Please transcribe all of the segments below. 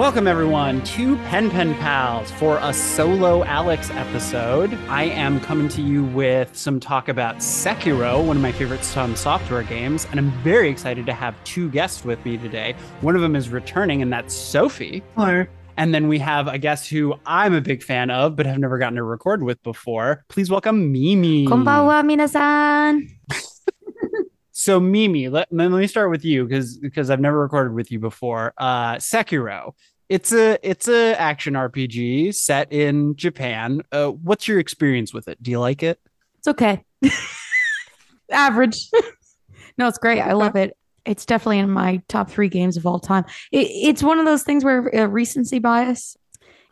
Welcome, everyone, to Pen Pen Pals for a solo Alex episode. I am coming to you with some talk about Sekiro, one of my favorite From Software games, and I'm very excited to have two guests with me today. One of them is returning, and that's Sophie. Hello. And then we have a guest who I'm a big fan of, but have never gotten to record with before. Please welcome Mimi. Konbanwa, minasan. So Mimi, let, let me start with you because because I've never recorded with you before. Uh, Sekiro. It's a it's a action RPG set in Japan. Uh what's your experience with it? Do you like it? It's okay. Average. no, it's great. I love it. It's definitely in my top three games of all time. It, it's one of those things where uh, recency bias.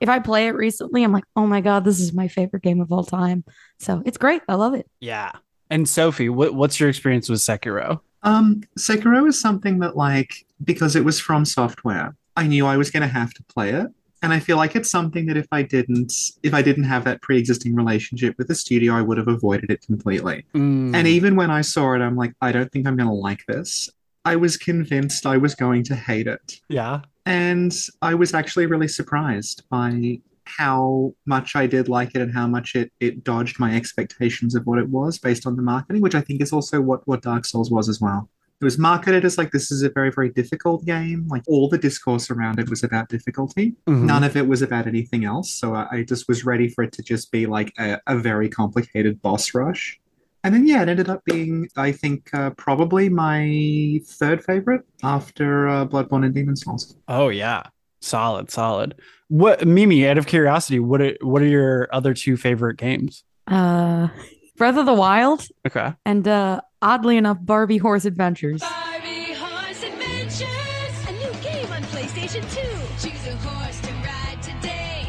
If I play it recently, I'm like, oh my God, this is my favorite game of all time. So it's great. I love it. Yeah. And Sophie, what, what's your experience with Sekiro? Um, Sekiro is something that, like, because it was from software, I knew I was going to have to play it. And I feel like it's something that if I didn't, if I didn't have that pre-existing relationship with the studio, I would have avoided it completely. Mm, And even when I saw it, I'm like, I don't think I'm going to like this. I was convinced I was going to hate it. yeah. And I was actually really surprised by how much I did like it and how much it, it dodged my expectations of what it was based on the marketing, which I think is also what, what Dark Souls was as well. It was marketed as like this is a very, very difficult game. Like all the discourse around it was about difficulty. Mhm. None of it was about anything else. So I, I just was ready for it to just be like a, a very complicated boss rush. And then, yeah, it ended up being, I think, uh, probably my third favorite after uh, Bloodborne and Demon Souls. Oh yeah. Solid, solid. What Mimi, out of curiosity, what are what are your other two favorite games? Uh, Breath of the Wild Okay. and uh, oddly enough, Barbie Horse Adventures. Barbie Horse Adventures, a new game on PlayStation 2. Choose a horse to ride today.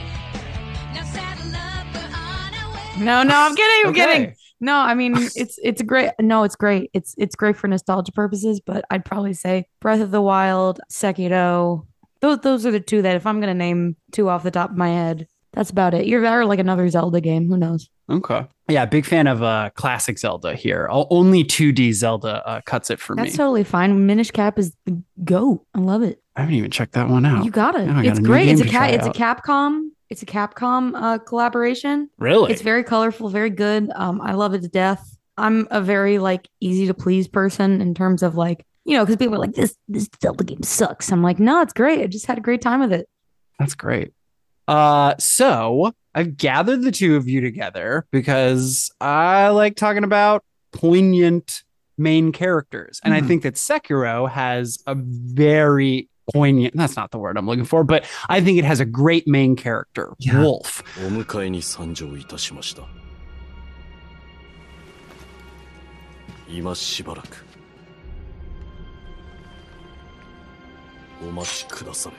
Now saddle up, we're on our way. No, no, I'm kidding. I'm kidding. No, I mean it's it's great. No, it's great. It's it's great for nostalgia purposes, but I'd probably say Breath of the Wild, Sekiro. Those those are the two that if I'm gonna name two off the top of my head, that's about it. You're there like another Zelda game. Who knows? Okay. Yeah, big fan of uh classic Zelda here. O- Only 2D Zelda uh, cuts it for That's me. That's totally fine. Minish Cap is the goat. I love it. I haven't even checked that one out. You got it. I got it's great. It's a to cat. try It's a. Capcom. It's a Capcom uh, collaboration. really? It's very colorful, very good. Um, I love it to death. I'm a very like easy to please person in terms of like you know because people are like this this Zelda game sucks. I'm like no, it's great. I just had a great time with it. That's great. Uh so I've gathered the two of you together because I like talking about poignant main characters. And I Mhm. think that Sekiro has a very poignant that's not the word I'm looking for, but I think it has a great main character, Yeah. Wolf. お迎えに参上いたしました今しばらくお待ちくだされ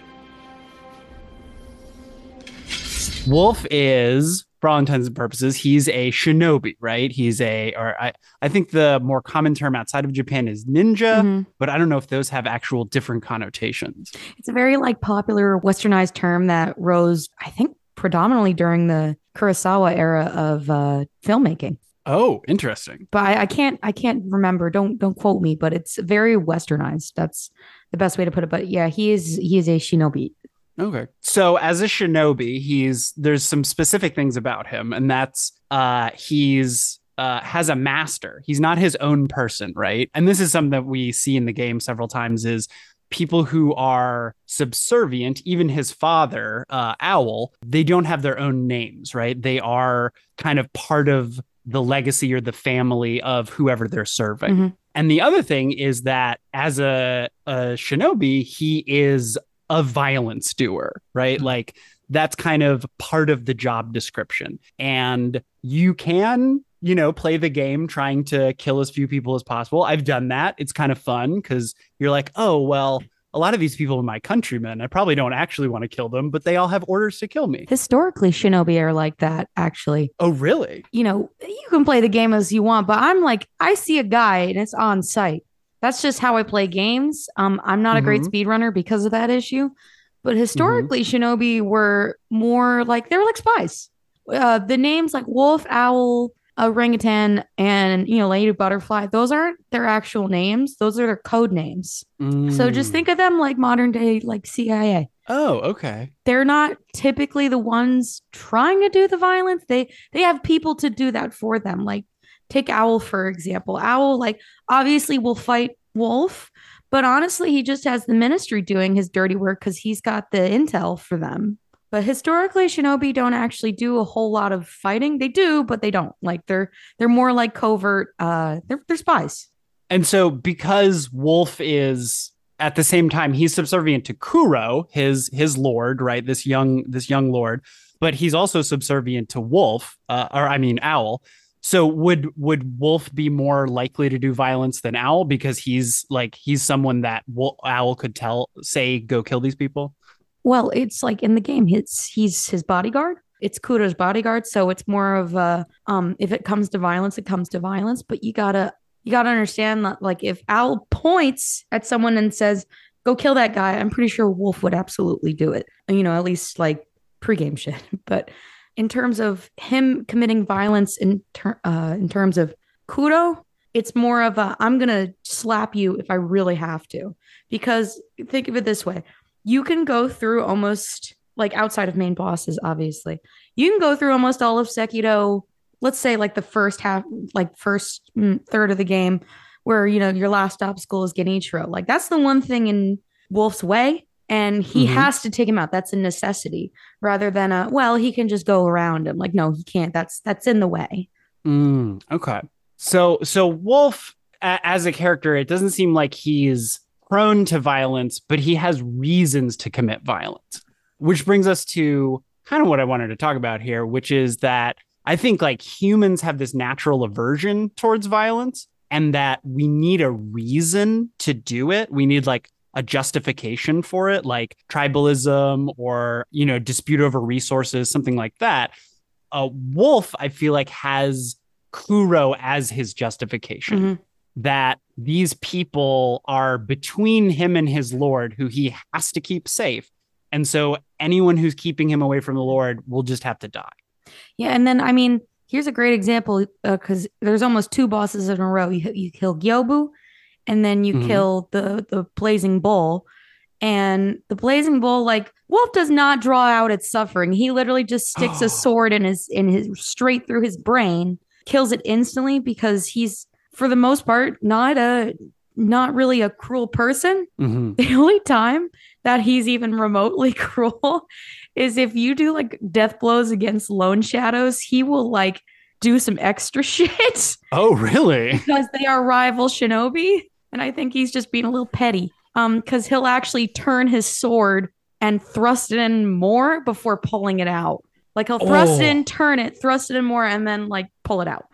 Wolf is, for all intents and purposes, he's a shinobi, right? He's a, or I, I think the more common term outside of Japan is ninja, Mhm. but I don't know if those have actual different connotations. It's a very like popular westernized term that rose, I think, predominantly during the Kurosawa era of uh, filmmaking. Oh, interesting. But I, I can't I can't remember. Don't don't quote me. But it's very westernized. That's the best way to put it. But yeah, he is he is a shinobi. Okay. So as a shinobi, he's there's some specific things about him, and that's uh he's uh has a master. He's not his own person, right? And this is something that we see in the game several times is people who are subservient, even his father, uh Owl, they don't have their own names, right? They are kind of part of the legacy or the family of whoever they're serving. Mhm. And the other thing is that as a, a shinobi, he is a violence doer, right? Mhm. Like that's kind of part of the job description. And you can, you know, play the game trying to kill as few people as possible. I've done that. It's kind of fun because you're like, oh, well, a lot of these people are my countrymen. I probably don't actually want to kill them, but they all have orders to kill me. Historically, shinobi are like that. Actually, Oh, really? you know, you can play the game as you want, but I'm like, I see a guy and it's on site. That's just how I play games. Um, I'm not a great Mhm. speedrunner because of that issue. But historically, shinobi were more like they were like spies. Uh, the names like wolf, owl, orangutan, and you know, lady butterfly. Those aren't their actual names. Those are their code names. So just Mm. think of them like modern day, like CIA. Oh, okay. they're not typically the ones trying to do the violence. They they have people to do that for them. Like take Owl for example. Owl like obviously will fight Wolf, but honestly he just has the ministry doing his dirty work cuz he's got the intel for them. But historically shinobi don't actually do a whole lot of fighting. They do, but they don't. Like they're they're more like covert uh they're they're spies. And so because Wolf is at the same time he's subservient to Kuro, his his lord, right? This young this young lord, but he's also subservient to Wolf, uh, or I mean Owl. So would would Wolf be more likely to do violence than Owl because he's like he's someone that Wol- Owl could tell say go kill these people? Well, it's like in the game, he's he's his bodyguard. It's Kuro's bodyguard, so it's more of a um. If it comes to violence, it comes to violence. But you gotta you gotta understand that, like, if Owl points at someone and says, "Go kill that guy," I'm pretty sure Wolf would absolutely do it. You know, at least like pregame shit. But in terms of him committing violence in ter- uh, in terms of kudo it's more of a I'm gonna slap you if I really have to. Because think of it this way you can go through almost like outside of main bosses, obviously. You can go through almost all of Sekiro, let's say like the first half, like first mm, third of the game, where you know your last obstacle is getting Genichiro. Like that's the one thing in Wolf's way. And he Mhm. has to take him out. That's a necessity rather than a well, he can just go around him. Like, no, he can't. That's that's in the way. Mm, okay. So so Wolf a- as a character, it doesn't seem like he's prone to violence, but he has reasons to commit violence. Which brings us to kind of what I wanted to talk about here, which is that I think like humans have this natural aversion towards violence and that we need a reason to do it. We need like a justification for it, like tribalism or, you know, dispute over resources, something like that. A wolf, I feel like, has Kuro as his justification Mhm. that these people are between him and his lord who he has to keep safe. And so anyone who's keeping him away from the Lord will just have to die. Yeah, and then I mean, here's a great example because there's almost two bosses in a row. You you kill Gyobu, and then you Mhm. kill the the Blazing Bull, and the Blazing Bull like Wolf does not draw out its suffering. He literally just sticks Oh. a sword in his in his straight through his brain, kills it instantly because he's for the most part not a not really a cruel person. Mhm. The only time that he's even remotely cruel is if you do like death blows against lone shadows, he will like do some extra shit Oh, really? because they are rival shinobi. And I think he's just being a little petty. Um, because he'll actually turn his sword and thrust it in more before pulling it out. Like he'll thrust it Oh. in, turn it, thrust it in more, and then like pull it out.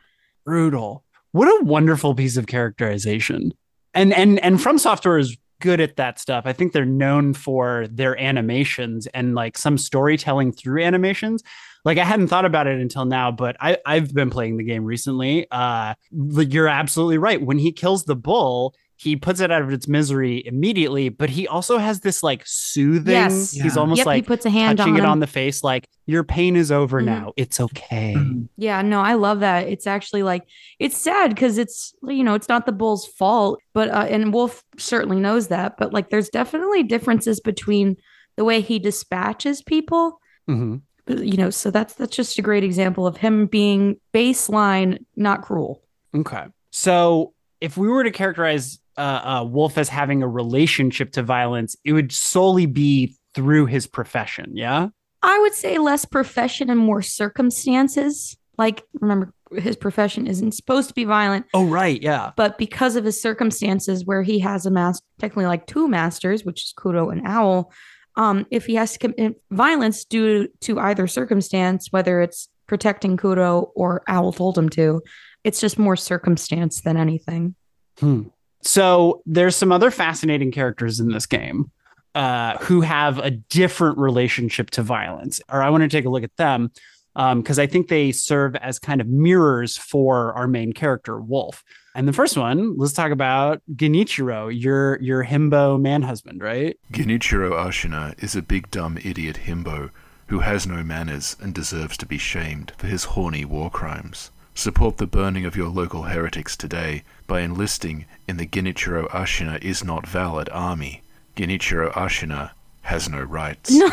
Brutal. What a wonderful piece of characterization. And and and From Software is good at that stuff. I think they're known for their animations and like some storytelling through animations. Like I hadn't thought about it until now, but I I've been playing the game recently. Uh you're absolutely right. When he kills the bull, he puts it out of its misery immediately, but he also has this like soothing. Yes. He's Yeah. almost yep, he like puts a hand touching on it him. on the face like your pain is over Mhm. now. It's okay. Mhm. Yeah, no, I love that. It's actually like it's sad because it's you know it's not the bull's fault, but uh, and Wolf certainly knows that. But like, there's definitely differences between the way he dispatches people. Mhm. You know, so that's that's just a great example of him being baseline, not cruel. Okay. So if we were to characterize uh, uh, Wolf as having a relationship to violence, it would solely be through his profession. Yeah. I would say less profession and more circumstances. Like, remember, his profession isn't supposed to be violent. Oh, right. Yeah. but because of his circumstances where he has a master technically like two masters which is kudo and owl um if he has to commit violence due to either circumstance whether it's protecting kudo or owl told him to it's just more circumstance than anything Hmm. So there's some other fascinating characters in this game uh, who have a different relationship to violence, or I want to take a look at them because I think they serve as kind of mirrors for our main character, Wolf. And the first one, let's talk about Genichiro, your your himbo man husband, right? Genichiro Ashina is a big dumb idiot himbo who has no manners and deserves to be shamed for his horny war crimes. Support the burning of your local heretics today by enlisting in the Genichiro Ashina is not valid army. Genichiro Ashina has no rights. No.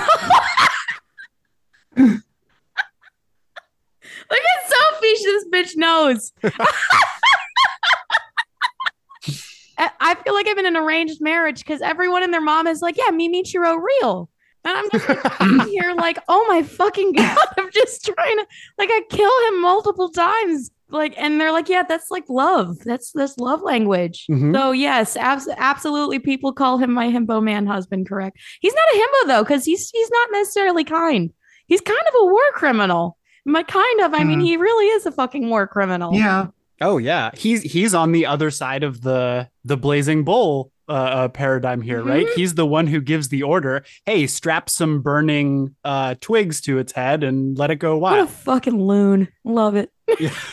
Look at Sophie. This bitch knows. I I feel like I'm in an arranged marriage because everyone and their mom is like, yeah, Mimichiro real. And I'm just like, here like, oh my fucking god, I'm just trying to like I kill him multiple times. Like, and they're like, yeah, that's like love. That's that's love language. Mhm. So yes, abs- absolutely, people call him my himbo man husband. Correct. He's not a himbo though, because he's he's not necessarily kind. He's kind of a war criminal. My kind of, I mean, Mhm. he really is a fucking war criminal. Yeah. Oh yeah, he's he's on the other side of the the blazing bull uh, uh, paradigm here, right? Mhm. He's the one who gives the order. Hey, strap some burning uh, twigs to its head and let it go What a wild. fucking loon. Love it. Yeah.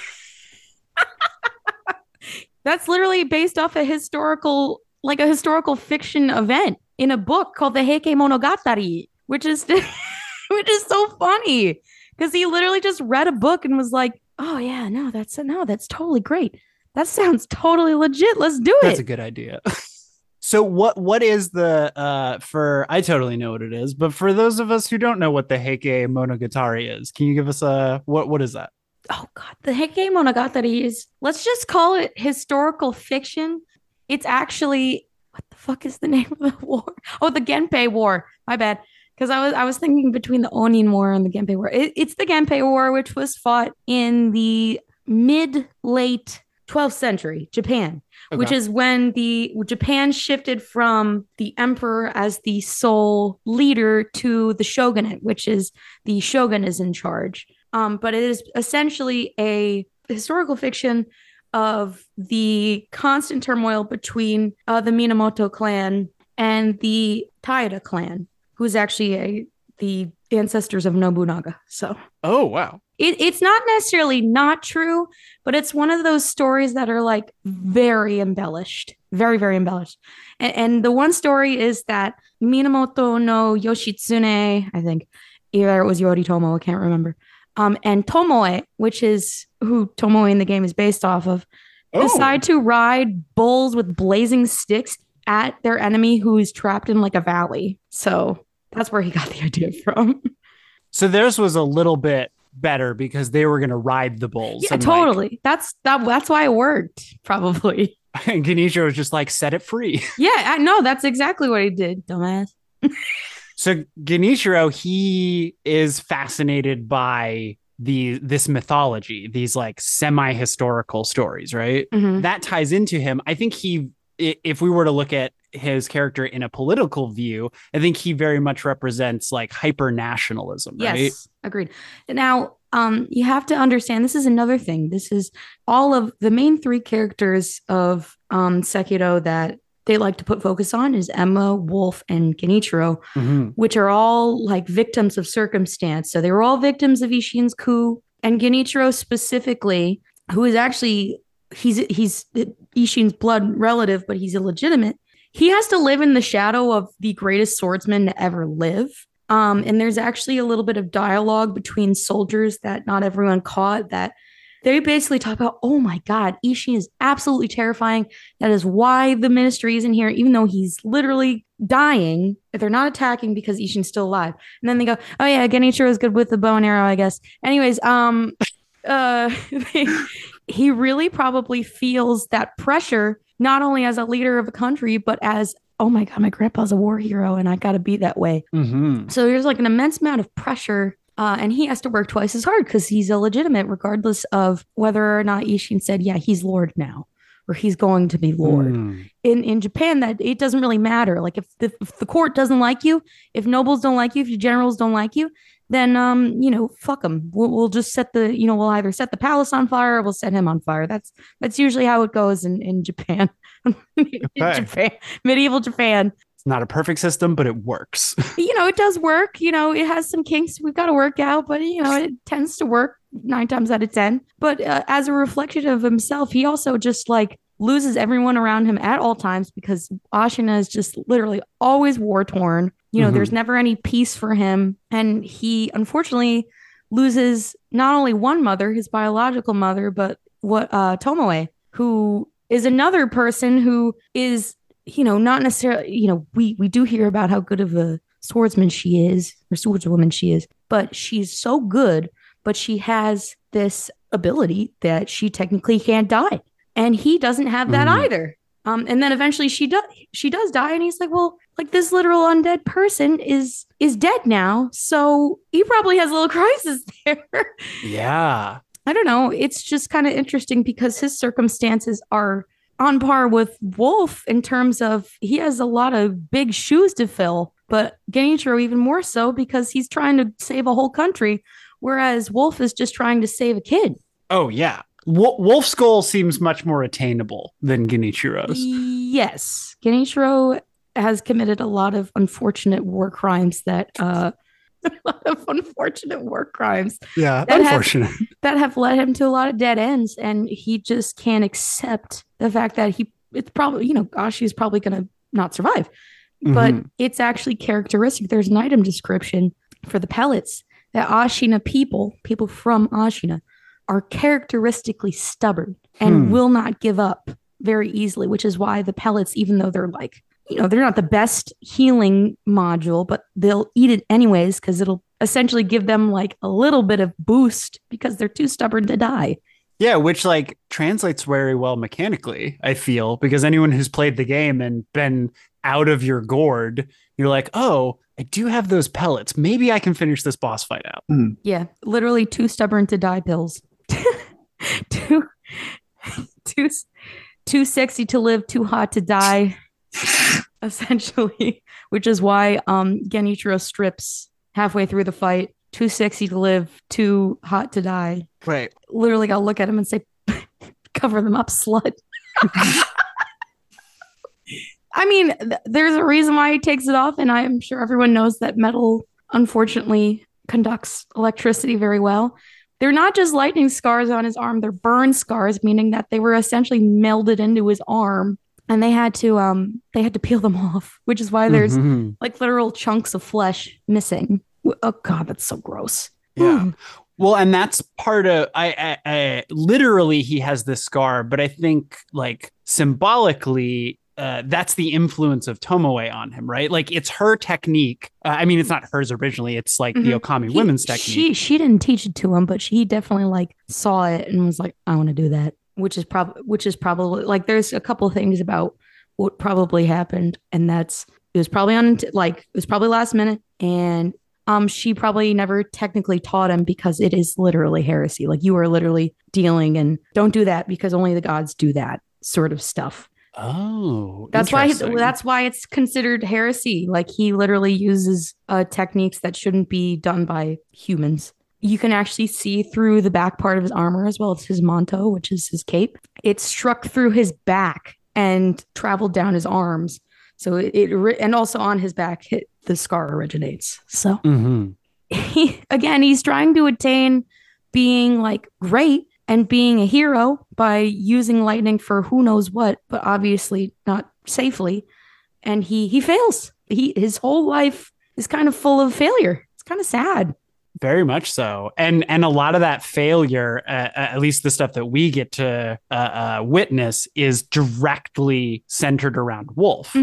That's literally based off a historical, like a historical fiction event in a book called the Heike Monogatari, which is which is so funny because he literally just read a book and was like, "Oh yeah, no, that's no, that's totally great. That sounds totally legit. Let's do it." That's a good idea. So what what is the uh for I totally know what it is, but for those of us who don't know what the Heike Monogatari is, can you give us a what what is that? oh god, the Heike Monogatari is let's just call it historical fiction. It's actually what the fuck is the name of the war? Oh, the Genpei War. My bad. Because I was I was thinking between the Onin War and the Genpei War. It, it's the Genpei War, which was fought in the mid late 12th century Japan, which is when the Japan shifted from the emperor as the sole leader to the shogunate, which is the shogun is in charge. Um, but it is essentially a historical fiction of the constant turmoil between uh, the Minamoto clan and the Taira clan, who is actually a the ancestors of Nobunaga. So Oh wow. it, it's not necessarily not true, but it's one of those stories that are like very embellished, very, very embellished. And, and the one story is that Minamoto no Yoshitsune, I think, either it was Yoritomo, I can't remember, um, and Tomoe, which is who Tomoe in the game is based off of, Oh. decide to ride bulls with blazing sticks at their enemy who is trapped in like a valley. So that's where he got the idea from. So theirs was a little bit better because they were going to ride the bulls. Yeah, and, like, totally. that's that. That's why it worked. Probably. and Ganesha was just like, set it free. Yeah, I know. That's exactly what he did, dumbass. So Genichiro, he is fascinated by the this mythology, these like semi-historical stories, right? Mhm. That ties into him. I think he if we were to look at his character in a political view, I think he very much represents like hyper nationalism, right? Yes, agreed. Now, um, you have to understand this is another thing. This is all of the main three characters of um Sekiro that they like to put focus on is Emma, Wolf, and Genichiro. Mhm. which are all like victims of circumstance. So they were all victims of Ishin's coup. And Genichiro specifically, who is actually he's he's Ishin's blood relative, but he's illegitimate. He has to live in the shadow of the greatest swordsman to ever live. Um, and there's actually a little bit of dialogue between soldiers that not everyone caught that they basically talk about, oh my God, Ishin is absolutely terrifying. That is why the ministry isn't here, even though he's literally dying. They're not attacking because Ishin's still alive. And then they go, oh yeah, Genichiro is good with the bow and arrow, I guess. Anyways, um, uh, he really probably feels that pressure, not only as a leader of a country, but as, oh my God, my grandpa's a war hero and I got to be that way. Mhm. So there's like an immense amount of pressure. Uh, and he has to work twice as hard because he's illegitimate, regardless of whether or not Ishin said, yeah, he's Lord now, or he's going to be Lord. Mm. In in Japan, that it doesn't really matter. Like if the, if the court doesn't like you, if nobles don't like you, if your generals don't like you, then um, you know, fuck him. We'll, we'll just set the, you know, we'll either set the palace on fire or we'll set him on fire. That's that's usually how it goes in in Japan. in Okay. Japan, medieval Japan It's not a perfect system, but it works. you know, it does work. You know, it has some kinks we've got to work out, but you know, it tends to work nine times out of ten. But uh, as a reflection of himself, he also just like loses everyone around him at all times because Ashina is just literally always war torn. You know, Mhm. there's never any peace for him, and he unfortunately loses not only one mother, his biological mother, but what uh, Tomoe, who is another person who is you know not necessarily you know we we do hear about how good of a swordsman she is, or swordswoman she is, but she's so good, but she has this ability that she technically can't die. And he doesn't have that Mhm. either. Um, and then eventually she does she does die, and he's like, Well, like this literal undead person is is dead now. So he probably has a little crisis there. Yeah. I don't know. It's just kind of interesting because his circumstances are on par with Wolf in terms of he has a lot of big shoes to fill, but Genichiro even more so because he's trying to save a whole country, whereas Wolf is just trying to save a kid. Oh yeah. Wo- Wolf's goal seems much more attainable than Genichiro's. Yes. Genichiro has committed a lot of unfortunate war crimes that uh a lot of unfortunate war crimes Yeah, That have- unfortunate. that have led him to a lot of dead ends and he just can't accept the fact that he it's probably you know Ashi is probably going to not survive but Mhm. it's actually characteristic there's an item description for the pellets that Ashina people people from Ashina are characteristically stubborn and Hmm. will not give up very easily which is why the pellets even though they're like you know they're not the best healing module but they'll eat it anyways because it'll essentially give them like a little bit of boost because they're too stubborn to die Yeah, which like translates very well mechanically, I feel, because anyone who's played the game and been out of your gourd, you're like, oh, I do have those pellets. Maybe I can finish this boss fight out. Yeah, literally too stubborn to die pills. too, too, too sexy to live, too hot to die. Essentially, which is why um Genichiro strips halfway through the fight. Too sexy to live, too hot to die. Right. Literally, gotta look at him and say, "Cover them up, slut." I mean, th- there's a reason why he takes it off, and I'm sure everyone knows that metal, unfortunately, conducts electricity very well. They're not just lightning scars on his arm; they're burn scars, meaning that they were essentially melded into his arm, and they had to um they had to peel them off, which is why there's Mhm. like literal chunks of flesh missing. Oh god, that's so gross. Yeah. Mm. Well, and that's part of I, I, I literally he has this scar, but I think like symbolically, uh, that's the influence of Tomoe on him, right? Like it's her technique. Uh, I mean, it's not hers originally; it's like the Mhm. Okami He- women's technique. She she didn't teach it to him, but she definitely like saw it and was like, I want to do that. Which is probably which is probably like there's a couple things about what probably happened, and that's it was probably on like it was probably last minute, and um she probably never technically taught him because it is literally heresy. Like you are literally dealing and don't do that because only the gods do that sort of stuff. Oh, That's why that's why it's considered heresy. Like he literally uses uh, techniques that shouldn't be done by humans. You can actually see through the back part of his armor as well as his manto, which is his cape. It struck through his back and traveled down his arms. So it, it and also on his back, hit, the scar originates. So Mhm. he, again, he's trying to attain being like great and being a hero by using lightning for who knows what, but obviously not safely. And he he fails. He his whole life is kind of full of failure. It's kind of sad. Very much so, and and a lot of that failure, uh, uh, at least the stuff that we get to uh, uh, witness, is directly centered around Wolf.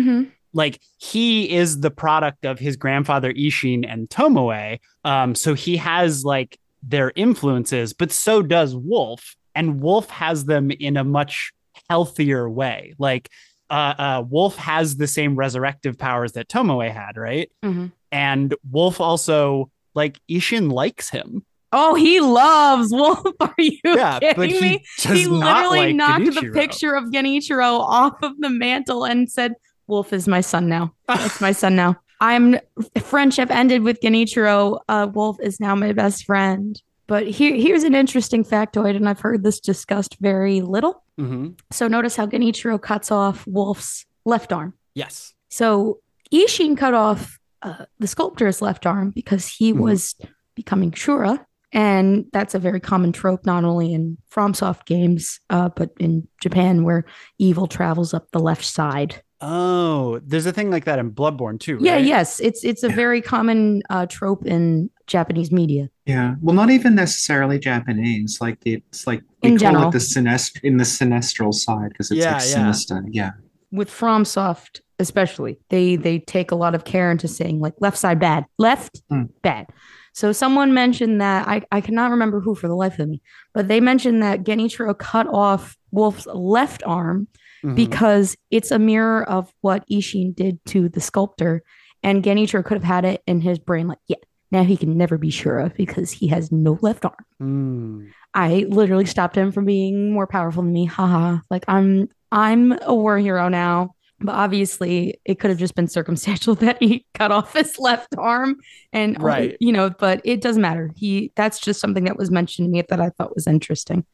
like he is the product of his grandfather Ishin and Tomoe. Um, so he has like their influences, but so does Wolf, and Wolf has them in a much healthier way. Like uh, uh, Wolf has the same resurrective powers that Tomoe had, right? Mhm. And Wolf also like Ishin likes him. Oh, he loves Wolf. Are you Yeah, kidding he me? he literally like knocked the picture of Genichiro off of the mantle and said, Wolf is my son now. It's my son now. I'm friendship ended with Genichiro. Uh, Wolf is now my best friend. But here, here's an interesting factoid, and I've heard this discussed very little. Mhm. So notice how Genichiro cuts off Wolf's left arm. Yes. So Ishin cut off uh, the sculptor's left arm because he Mhm. was becoming Shura. And that's a very common trope, not only in FromSoft games, uh, but in Japan, where evil travels up the left side. Oh, there's a thing like that in Bloodborne too. Yeah, right? yes, it's it's a very common uh, trope in Japanese media. Yeah, well, not even necessarily Japanese. Like it's like we In call general. it the sinest in the sinistral side because it's Yeah, like sinister. Yeah, With FromSoft, especially they they take a lot of care into saying like left side bad, left Hmm. bad. So someone mentioned that I I cannot remember who for the life of me, but they mentioned that Genichiro cut off Wolf's left arm Mhm. because it's a mirror of what Ishin did to the sculptor. And Genichiro could have had it in his brain, like, yeah, now he can never be sure of because he has no left arm. Mm. I literally stopped him from being more powerful than me. Haha. Like I'm I'm a war hero now. But obviously it could have just been circumstantial that he cut off his left arm and Right. you know, but it doesn't matter. He that's just something that was mentioned to me that I thought was interesting.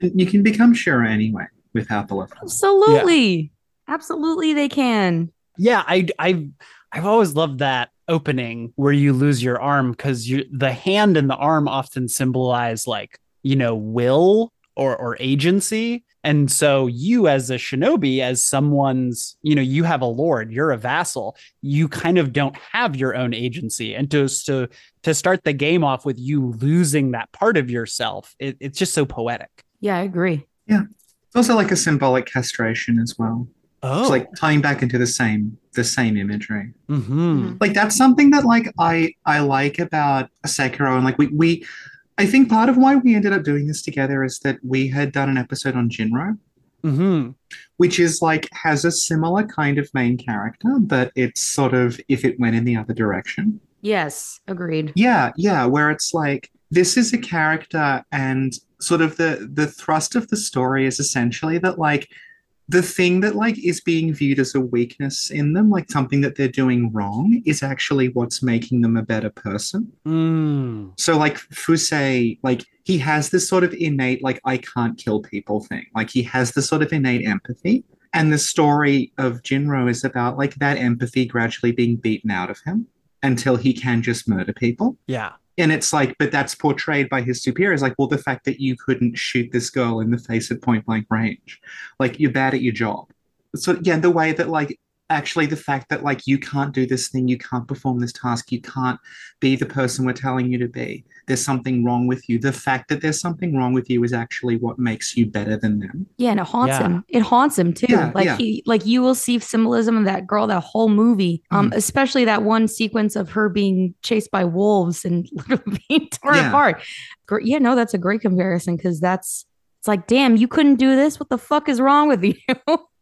You can become Shura anyway without the left. arm. Absolutely. Absolutely they can. Yeah, I I've I've always loved that opening where you lose your arm because you the hand and the arm often symbolize like you know will or or agency and so you as a shinobi as someone's you know you have a lord you're a vassal you kind of don't have your own agency and to to to start the game off with you losing that part of yourself it, it's just so poetic Yeah, I agree. It's also like a symbolic castration as well. oh It's like tying back into the same the same imagery. hmm Like that's something that like I I like about Sekiro and like we we I think part of why we ended up doing this together is that we had done an episode on Jin-Roh, hmm which is like has a similar kind of main character, but it's sort of if it went in the other direction. Yes, agreed. Yeah, yeah, where it's like this is a character and sort of the the thrust of the story is essentially that like the thing that like is being viewed as a weakness in them, like something that they're doing wrong, is actually what's making them a better person. mm. So like Fuse, like he has this sort of innate like I can't kill people thing. Like he has this sort of innate empathy. And the story of Jin-Roh is about like that empathy gradually being beaten out of him until he can just murder people. yeah And it's like, but that's portrayed by his superiors like, well, the fact that you couldn't shoot this girl in the face at point blank range, like you're bad at your job. So yeah, the way that like actually the fact that like you can't do this thing, you can't perform this task, you can't be the person we're telling you to be. There's something wrong with you. The fact that there's something wrong with you is actually what makes you better than them. Yeah, and it haunts Yeah. him. It haunts him too. Yeah, like yeah. he like you will see symbolism of that girl that whole movie. Um, Mhm. especially that one sequence of her being chased by wolves and literally being torn Yeah. apart. Yeah, no, that's a great comparison because that's it's like, damn, you couldn't do this. What the fuck is wrong with you?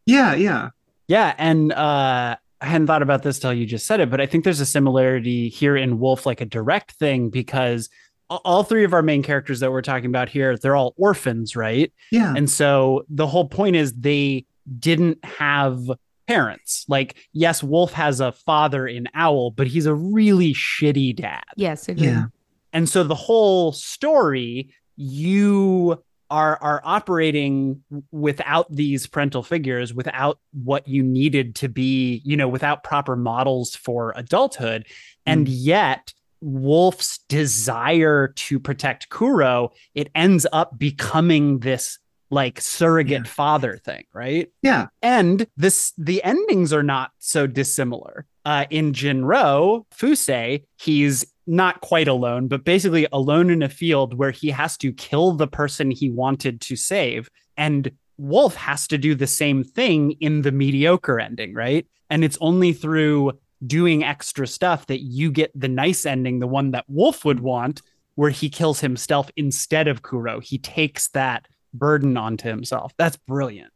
Yeah, yeah. Yeah, and uh I hadn't thought about this till you just said it, but I think there's a similarity here in Wolf, like a direct thing, because all three of our main characters that we're talking about here, they're all orphans, right? Yeah. And so the whole point is they didn't have parents. Like, yes, Wolf has a father in Owl, but he's a really shitty dad. yes, agreed. Yeah. And so the whole story, you are are operating without these parental figures, without what you needed to be, you know, without proper models for adulthood. And yet Wolf's desire to protect Kuro, it ends up becoming this like surrogate Yeah. father thing, right? Yeah. And this the endings are not so dissimilar. Uh, in Jin-Roh, Fuse, he's not quite alone, but basically alone in a field where he has to kill the person he wanted to save. And Wolf has to do the same thing in the mediocre ending, right? And it's only through doing extra stuff that you get the nice ending, the one that Wolf would want, where he kills himself instead of Kuro. He takes that burden onto himself. That's brilliant.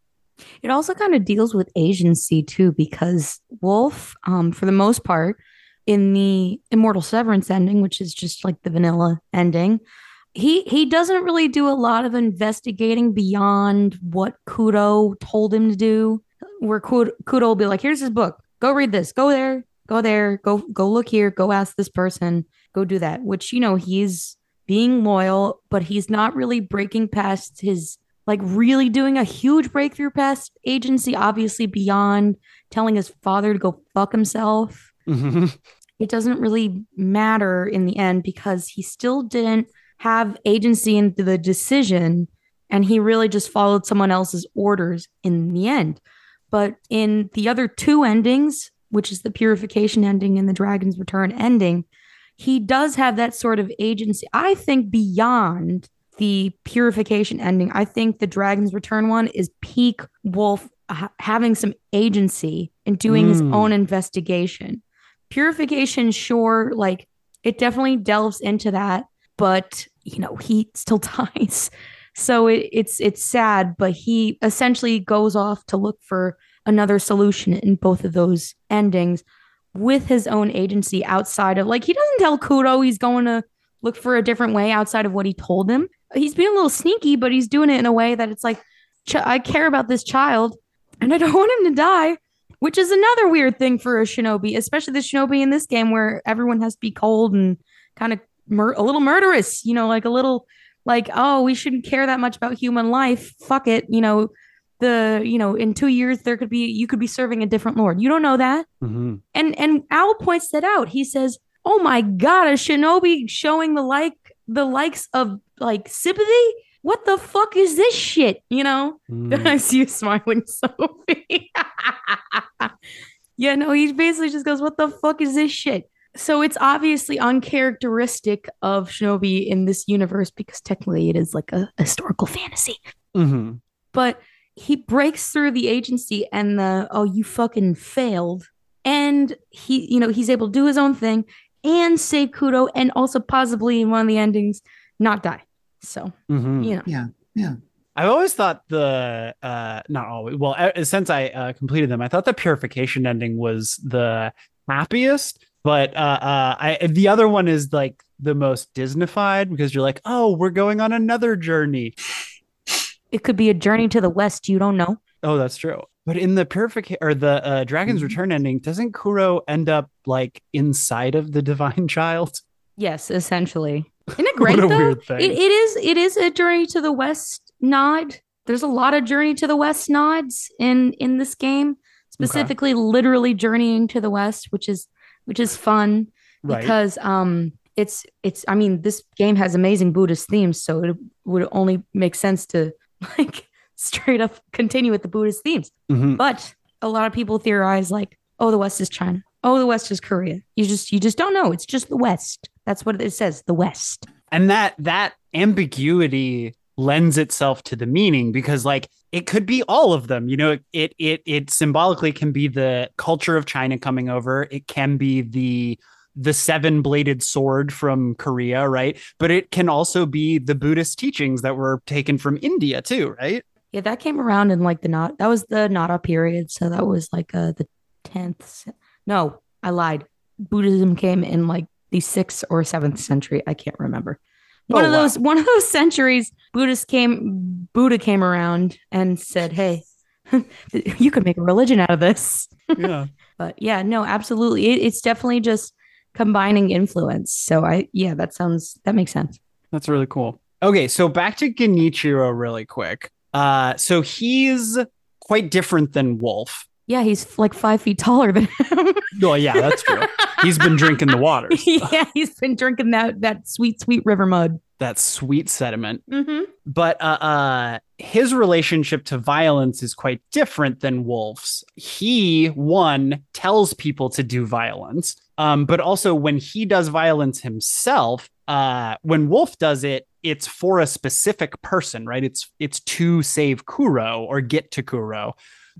It also kind of deals with agency too, because Wolf, um, for the most part, in the Immortal Severance ending, which is just like the vanilla ending, he he doesn't really do a lot of investigating beyond what Kudo told him to do. Where Kudo, Kudo will be like, "Here's his book. Go read this. Go there. Go there. Go go look here. Go ask this person. Go do that." Which you know he's being loyal, but he's not really breaking past his like really doing a huge breakthrough past agency, obviously beyond telling his father to go fuck himself. It doesn't really matter in the end because he still didn't have agency in the decision and he really just followed someone else's orders in the end. But in the other two endings, which is the purification ending and the dragon's return ending, he does have that sort of agency. I think beyond the purification ending, I think the dragon's return one is peak wolf ha- having some agency and doing his Mm. own investigation. Purification, sure, like it definitely delves into that, but you know, he still dies. So it, it's it's sad, but he essentially goes off to look for another solution in both of those endings with his own agency outside of like he doesn't tell Kudo he's going to look for a different way outside of what he told him. He's being a little sneaky, but he's doing it in a way that it's like I care about this child and I don't want him to die, which is another weird thing for a shinobi, especially the shinobi in this game where everyone has to be cold and kind of mur- a little murderous, you know, like a little like oh, we shouldn't care that much about human life. Fuck it, you know, the you know, in 2 years there could be you could be serving a different lord. You don't know that. Mhm. And and Owl points that out. He says, "Oh my god, a shinobi showing the like the likes of like sympathy? What the fuck is this shit?" You know? Mm. I see you smiling, Sophie. yeah, no, he basically just goes, "What the fuck is this shit?" So it's obviously uncharacteristic of shinobi in this universe because technically it is like a historical fantasy Mhm. but he breaks through the agency and the oh you fucking failed and he you know he's able to do his own thing and save kudo and also possibly in one of the endings not die so Mhm. you know Yeah, yeah. I've always thought the uh not always well since I uh, completed them I thought the purification ending was the happiest but uh uh I the other one is like the most Disneyfied because you're like oh we're going on another journey it could be a journey to the west you don't know oh that's true but in the purification or the uh, Dragon's Mhm. Return ending doesn't Kuro end up like inside of the divine child yes essentially isn't it great though. It, it is it is a journey to the west nod. There's a lot of journey to the west nods in in this game specifically literally journeying to the west which is which is fun right. because um it's it's i mean this game has amazing buddhist themes so it would only make sense to like straight up continue with the buddhist themes. Mhm. but a lot of people theorize like oh the west is china. Oh the west is korea. You just you just don't know. It's just the west that's what it says the west. And that that ambiguity lends itself to the meaning because like it could be all of them you know it it it symbolically can be the culture of china coming over. It can be the the seven bladed sword from korea right? But it can also be the buddhist teachings that were taken from india too right? Yeah that came around in like the not that was the nara period. So that was like uh the 10th no i lied. Buddhism came in like the 6th or 7th century i can't remember one Oh, of wow. those one of those centuries buddhists came buddha came around and said hey you could make a religion out of this yeah but yeah no absolutely it, it's definitely just combining influence so i yeah that sounds that makes sense That's really cool. Okay, so back to Genichiro really quick. Uh, so he's quite different than Wolf. Yeah he's like five feet taller than him Well, yeah, that's true. he's been drinking the waters, yeah he's been drinking that that sweet sweet river mud that sweet sediment. mm-hmm. But uh, uh, his relationship to violence is quite different than Wolf's. He one tells people to do violence, um, but also when he does violence himself, uh, when Wolf does it, it's for a specific person, right? It's it's to save Kuro or get to Kuro.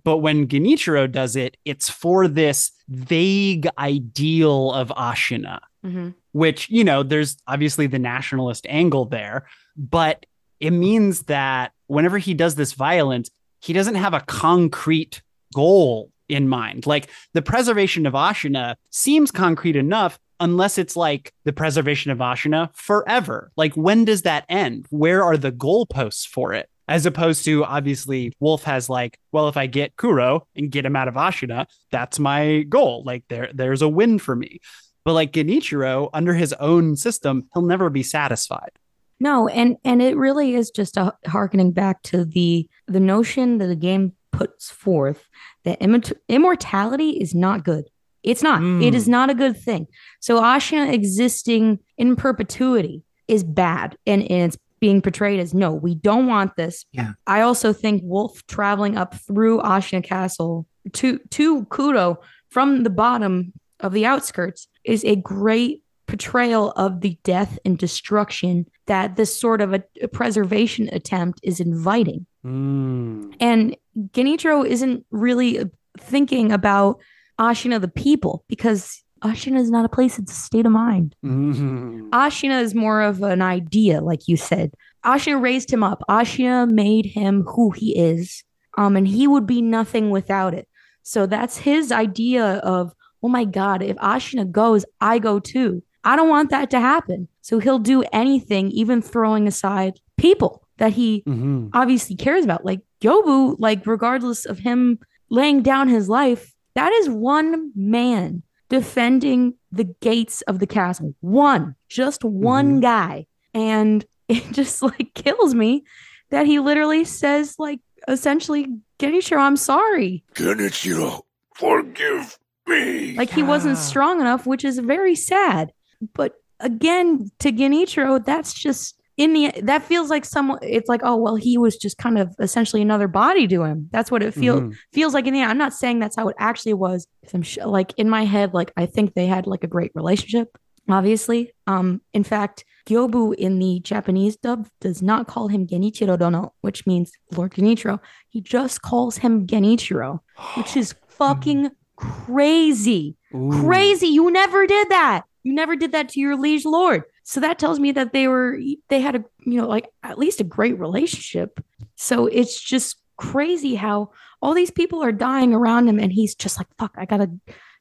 But when Genichiro does it, it's for this vague ideal of Ashina Mm-hmm. which you know there's obviously the nationalist angle there but it means that whenever he does this violence he doesn't have a concrete goal in mind. Like the preservation of ashina seems concrete enough unless it's like the preservation of ashina forever. Like when does that end? Where are the goalposts for it as opposed to obviously wolf has like well if i get kuro and get him out of ashina that's my goal like there there's a win for me but like Genichiro, under his own system, he'll never be satisfied. No, and and it really is just a harkening back to the the notion that the game puts forth that immort- immortality is not good. It's not. Mm. It is not a good thing. So Ashina existing in perpetuity is bad, and, and it's being portrayed as no, we don't want this. Yeah. I also think Wolf traveling up through Ashina Castle to to Kudo from the bottom of the outskirts is a great portrayal of the death and destruction that this sort of a, a preservation attempt is inviting. Mm. And Genichiro isn't really thinking about Ashina the people because Ashina is not a place, it's a state of mind. Mhm. Ashina is more of an idea, like you said. Ashina raised him up. Ashina made him who he is. Um, and he would be nothing without it. So that's his idea of, oh my God, if Ashina goes, I go too. I don't want that to happen. So he'll do anything, even throwing aside people that he Mhm. obviously cares about. Like Gyobu, like regardless of him laying down his life, that is one man defending the gates of the castle. One, just mm-hmm. one guy. And it just like kills me that he literally says, like, essentially, Genichiro, I'm sorry. Genichiro, forgive me. Like he wasn't strong enough, which is very sad. But again, to Genichiro, that's just in the that feels like someone it's like, oh well, he was just kind of essentially another body to him. That's what it feels Mhm. feels like in the end. I'm not saying that's how it actually was. I'm sh- like in my head, like I think they had like a great relationship. Obviously, um, in fact, Gyobu in the Japanese dub does not call him Genichiro Dono, which means Lord Genichiro. He just calls him Genichiro, which is fucking crazy. Ooh. Crazy. You never did that. You never did that to your liege lord. So that tells me that they were they had a you know like at least a great relationship. So it's just crazy how all these people are dying around him and he's just like fuck I got to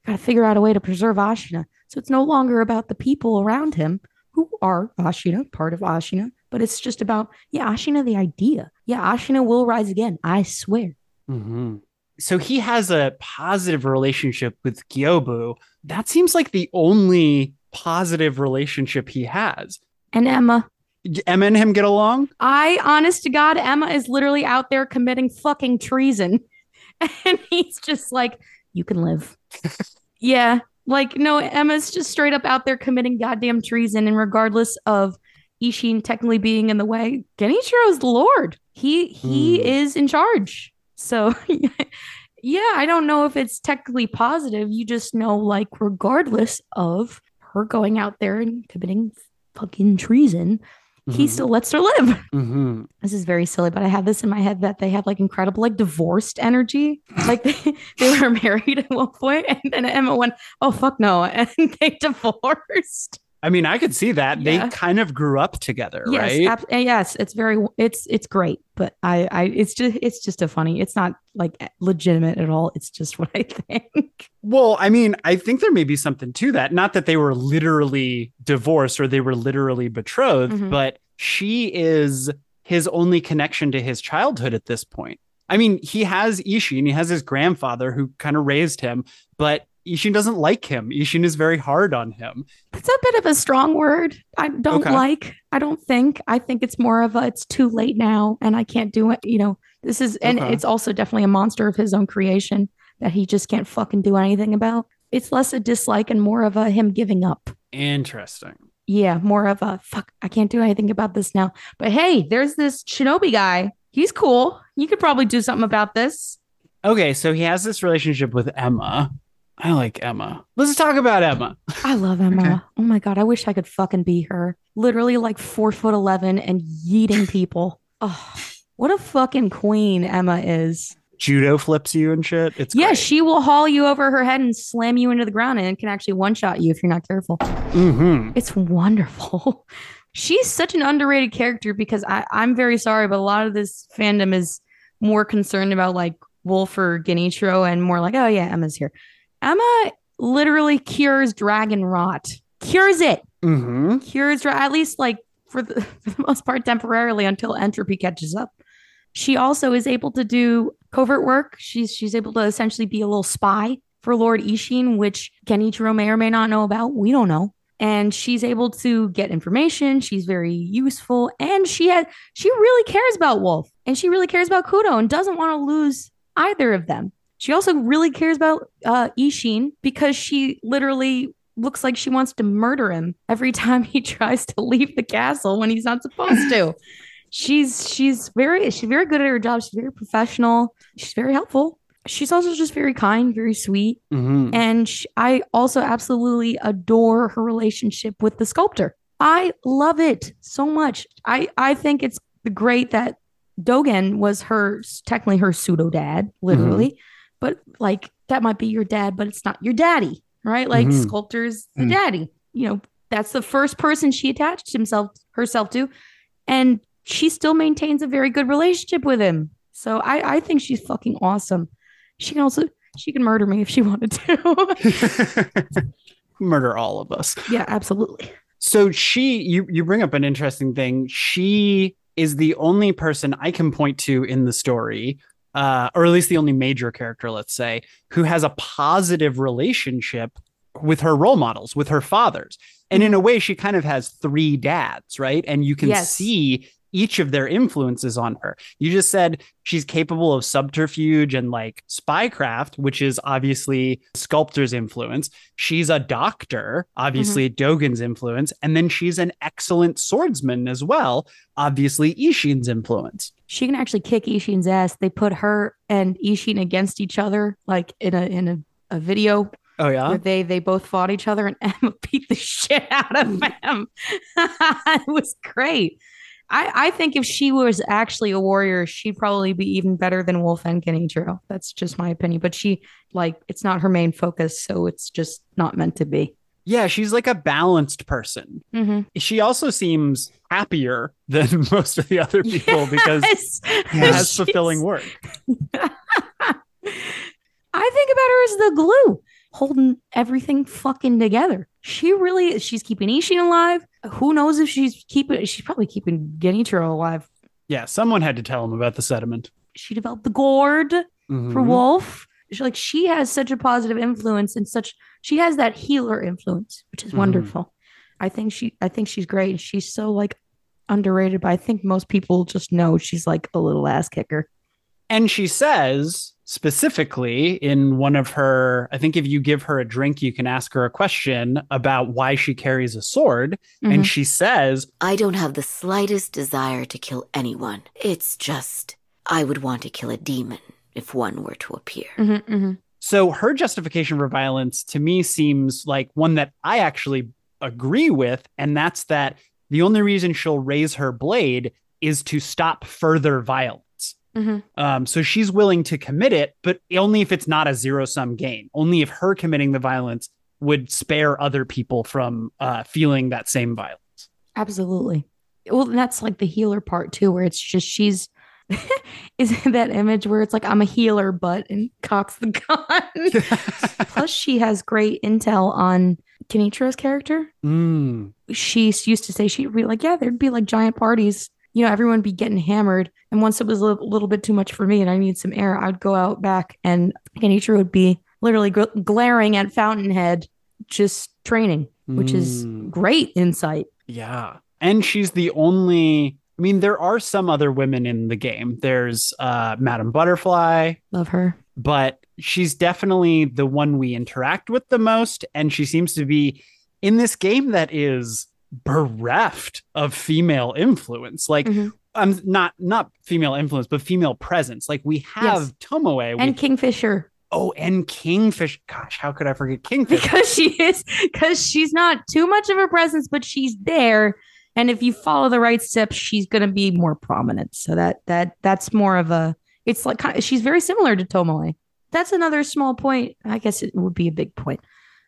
got to figure out a way to preserve Ashina. So it's no longer about the people around him who are Ashina, part of Ashina, but it's just about yeah, Ashina the idea. Yeah, Ashina will rise again. I swear. Mhm. So he has a positive relationship with Gyobu. That seems like the only positive relationship he has. And Emma, Emma and him get along? I, honest to God, Emma is literally out there committing fucking treason. And he's just like, you can live. yeah. Like, no, Emma's just straight up out there committing goddamn treason. And regardless of Ishin technically being in the way, Genichiro's the Lord. He he Hmm. is in charge. So yeah, I don't know if it's technically positive. You just know, like, regardless of her going out there and committing fucking treason, he Mhm. still lets her live Mhm. this is very silly, but I have this in my head that they have like incredible like divorced energy. Like they, they were married at one point and then Emma went, Oh fuck no, and they divorced. I mean, I could see that. Yeah. They kind of grew up together, Yes, right? ab- yes, it's very it's it's great, but I I it's just it's just a funny. It's not like legitimate at all. It's just what I think. Well, I mean, I think there may be something to that. Not that they were literally divorced or they were literally betrothed, Mhm. but she is his only connection to his childhood at this point. I mean, he has Ishi and he has his grandfather who kind of raised him, but Ishin doesn't like him. Ishin is very hard on him. That's a bit of a strong word. I don't Okay. like. I don't think. I think it's more of a it's too late now and I can't do it. You know, this is and Okay. it's also definitely a monster of his own creation that he just can't fucking do anything about. It's less a dislike and more of a him giving up. Interesting. Yeah, more of a fuck, I can't do anything about this now. But hey, there's this shinobi guy. He's cool. You could probably do something about this. Okay, so he has this relationship with Emma. I like Emma. Let's talk about Emma. I love Emma. Okay. Oh my god, I wish I could fucking be her. Literally like four foot eleven and yeeting people. Oh, what a fucking queen Emma is. Judo flips you and shit. It's yeah, great. she will haul you over her head and slam you into the ground and can actually one shot you if you're not careful. Mhm. It's wonderful. She's such an underrated character because I, I'm very sorry, but a lot of this fandom is more concerned about like Wolf or Genichiro and more like, oh yeah, Emma's here. Emma literally cures dragon rot. Cures it. Mhm. Cures at least like for the, for the most part temporarily until entropy catches up. She also is able to do covert work. She's she's able to essentially be a little spy for Lord Ishin, which Genichiro may or may not know about. We don't know. And she's able to get information. She's very useful, and she had she really cares about Wolf, and she really cares about Kuro, and doesn't want to lose either of them. She also really cares about uh, Ishin because she literally looks like she wants to murder him every time he tries to leave the castle when he's not supposed to. she's she's very she's very good at her job. She's very professional. She's very helpful. She's also just very kind, very sweet. Mhm. And sh I also absolutely adore her relationship with the sculptor. I love it so much. I, I think it's great that Dogen was her, technically her pseudo dad, literally. But like that might be your dad, but it's not your daddy, right? Like Mhm. Sculptor's the Mm. daddy. You know, that's the first person she attached himself herself to, and she still maintains a very good relationship with him. So I I think she's fucking awesome. She can also she can murder me if she wanted to. Murder all of us. yeah, absolutely. So she, you you bring up an interesting thing. She is the only person I can point to in the story, uh, or at least the only major character, let's say, who has a positive relationship with her role models, with her fathers. And in a way, she kind of has three dads, right? And you can Yes. see each of their influences on her. You just said she's capable of subterfuge and like spycraft, which is obviously Sculptor's influence. She's a doctor, obviously mm-hmm. Dogen's influence, and then she's an excellent swordsman as well, obviously Ishin's influence. She can actually kick Ishin's ass. They put her and Ishin against each other, like in a in a, a video Oh yeah. they they both fought each other and Emma beat the shit out of mm. him. it was great. I, I think if she was actually a warrior, she'd probably be even better than Wolf and Genichiro. That's just my opinion. But she like it's not her main focus, so it's just not meant to be. Yeah, she's like a balanced person. Mm-hmm. She also seems happier than most of the other people because Yes. it has She's- fulfilling work. I think about her as the glue holding everything fucking together. She really is. She's keeping Ishin alive. Who knows if she's keeping, she's probably keeping Genichiro alive. Yeah, someone had to tell him about the sediment. She developed the gourd for Mhm. Wolf. She, like she has such a positive influence and such, she has that healer influence, which is Mhm. wonderful. I think she, I think she's great. She's so like underrated, but I think most people just know she's like a little ass kicker. And she says specifically in one of her, I think if you give her a drink, you can ask her a question about why she carries a sword. Mhm. And she says, I don't have the slightest desire to kill anyone. It's just, I would want to kill a demon if one were to appear. Mhm, mhm. so her justification for violence to me seems like one that I actually agree with. And that's that the only reason she'll raise her blade is to stop further violence. Mhm. Um, so she's willing to commit it, but only if it's not a zero sum game. Only if her committing the violence would spare other people from uh, feeling that same violence. Absolutely. Well, that's like the healer part too, where it's just she's is that image where it's like I'm a healer, but and cocks the gun. Plus, she has great intel on Genichiro's character. Mm. She used to say she'd be like, yeah, there'd be like giant parties. You know, everyone be getting hammered. And once it was a little, bit too much for me and I need some air, I'd go out back and Genichiro would be literally gl- glaring at Fountainhead, just training, which is Mm. great insight. Yeah. And she's the only I mean, there are some other women in the game. There's uh Madame Butterfly, Love her. but she's definitely the one we interact with the most. And she seems to be in this game that is bereft of female influence. Like Mhm. I'm not not female influence, but female presence. Like we have Yes. Tomoe, we, And Kingfisher. oh, and Kingfisher. Gosh, how could I forget Kingfisher? because she is because she's not too much of a presence but she's there and if you follow the right steps she's going to be more prominent so that that that's more of a it's like kind of, she's very similar to tomoe that's another small point i guess it would be a big point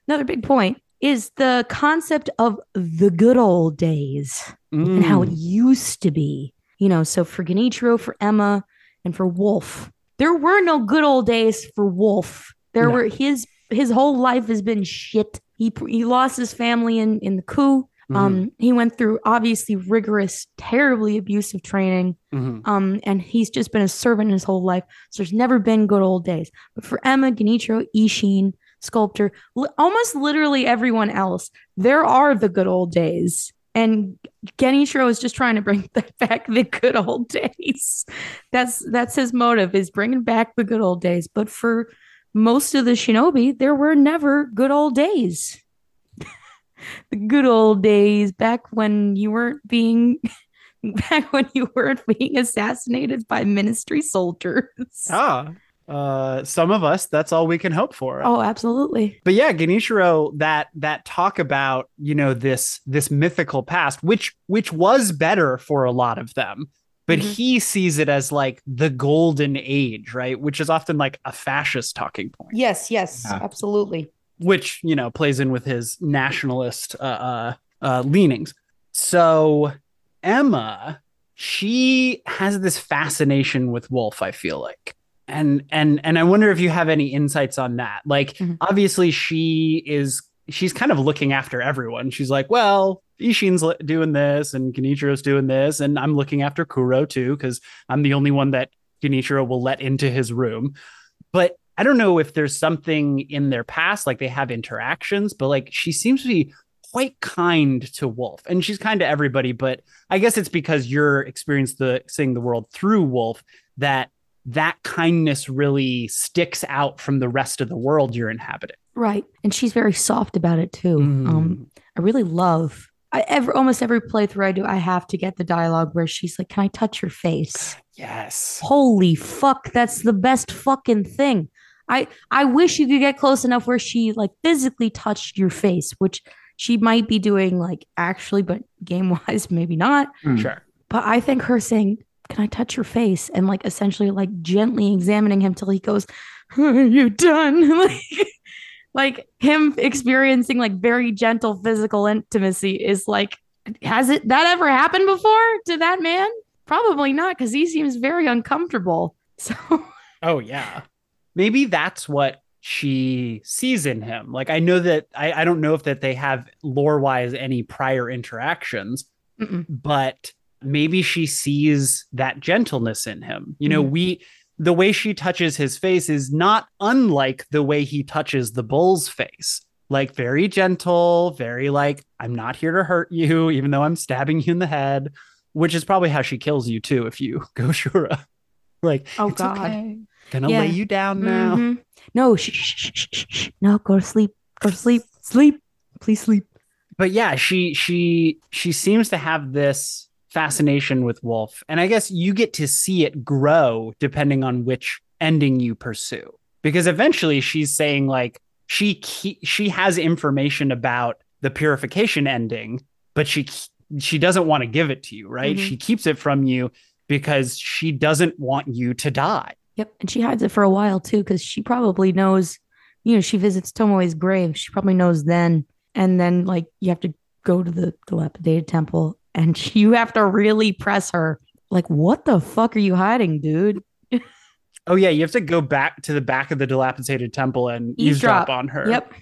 another big point is the concept of the good old days and how it Mm. used to be. You know, so for Genichiro, for Emma, and for Wolf, there were no good old days for Wolf. There No. were his his whole life has been shit. He he lost his family in in the coup. Mhm. Um, he went through obviously rigorous, terribly abusive training. Mhm. Um, and he's just been a servant his whole life. So there's never been good old days. But for Emma, Genichiro, Ishin, Sculptor, li- almost literally everyone else, there are the good old days. And Genichiro is just trying to bring back the good old days. That's that's his motive is bringing back the good old days. But for most of the shinobi, there were never good old days. the good old days back when you weren't being back when you weren't being assassinated by ministry soldiers. Ah, uh, some of us, that's all we can hope for. Oh, absolutely. But yeah, Genichiro, that that talk about you know this this mythical past, which which was better for a lot of them. but Mhm. he sees it as like the golden age, right? Which is often like a fascist talking point, Yes, yes, Yeah. absolutely. which, you know, plays in with his nationalist uh, uh, uh, leanings. So Emma, she has this fascination with Wolf, I feel like. And and and I wonder if you have any insights on that. Like Mhm. obviously she is she's kind of looking after everyone. She's like, well, Ishin's doing this and Genichiro's doing this and I'm looking after Kuro too cuz I'm the only one that Genichiro will let into his room. But I don't know if there's something in their past like they have interactions, but like she seems to be quite kind to Wolf, and she's kind to everybody. But I guess it's because you're seeing the world through Wolf that that kindness really sticks out from the rest of the world you're inhabiting. Right. And she's very soft about it too. Mm. Um, I really love I ever almost every playthrough I do, I have to get the dialogue where she's like, Can I touch your face? yes. Holy fuck, that's the best fucking thing. I I wish you could get close enough where she like physically touched your face, which she might be doing like actually, but game wise, maybe not. Hmm. Sure. But I think her saying, Can I touch your face? And like essentially like gently examining him till he goes, Are you done? like, like him experiencing like very gentle physical intimacy is like, has it that ever happened before to that man? Probably not, because he seems very uncomfortable. So Oh yeah. Maybe that's what she sees in him. Like I know that I, I don't know if that they have lore wise any prior interactions, Mm-mm. but maybe she sees that gentleness in him. You know, Mhm. we the way she touches his face is not unlike the way he touches the bull's face. Like very gentle, very like, I'm not here to hurt you, even though I'm stabbing you in the head, which is probably how she kills you too if you go Shura. Like, Oh, "It's God. okay. Gonna Yeah. lay you down now. Mhm. No, shh, shh, shh, shh, shh. no, go to sleep. Go to sleep. Sleep. Please sleep. but yeah, she she she seems to have this fascination with Wolf, and I guess you get to see it grow depending on which ending you pursue. Because eventually, she's saying like she ke- she has information about the purification ending, but she she doesn't want to give it to you, right? Mhm. She keeps it from you because she doesn't want you to die. Yep. And she hides it for a while too, because she probably knows, you know, she visits Tomoe's grave. She probably knows then. And then, like, you have to go to the dilapidated temple and you have to really press her. Like, what the fuck are you hiding, dude? Oh yeah, you have to go back to the back of the dilapidated temple and Eavesdrop. eavesdrop on her. Yep.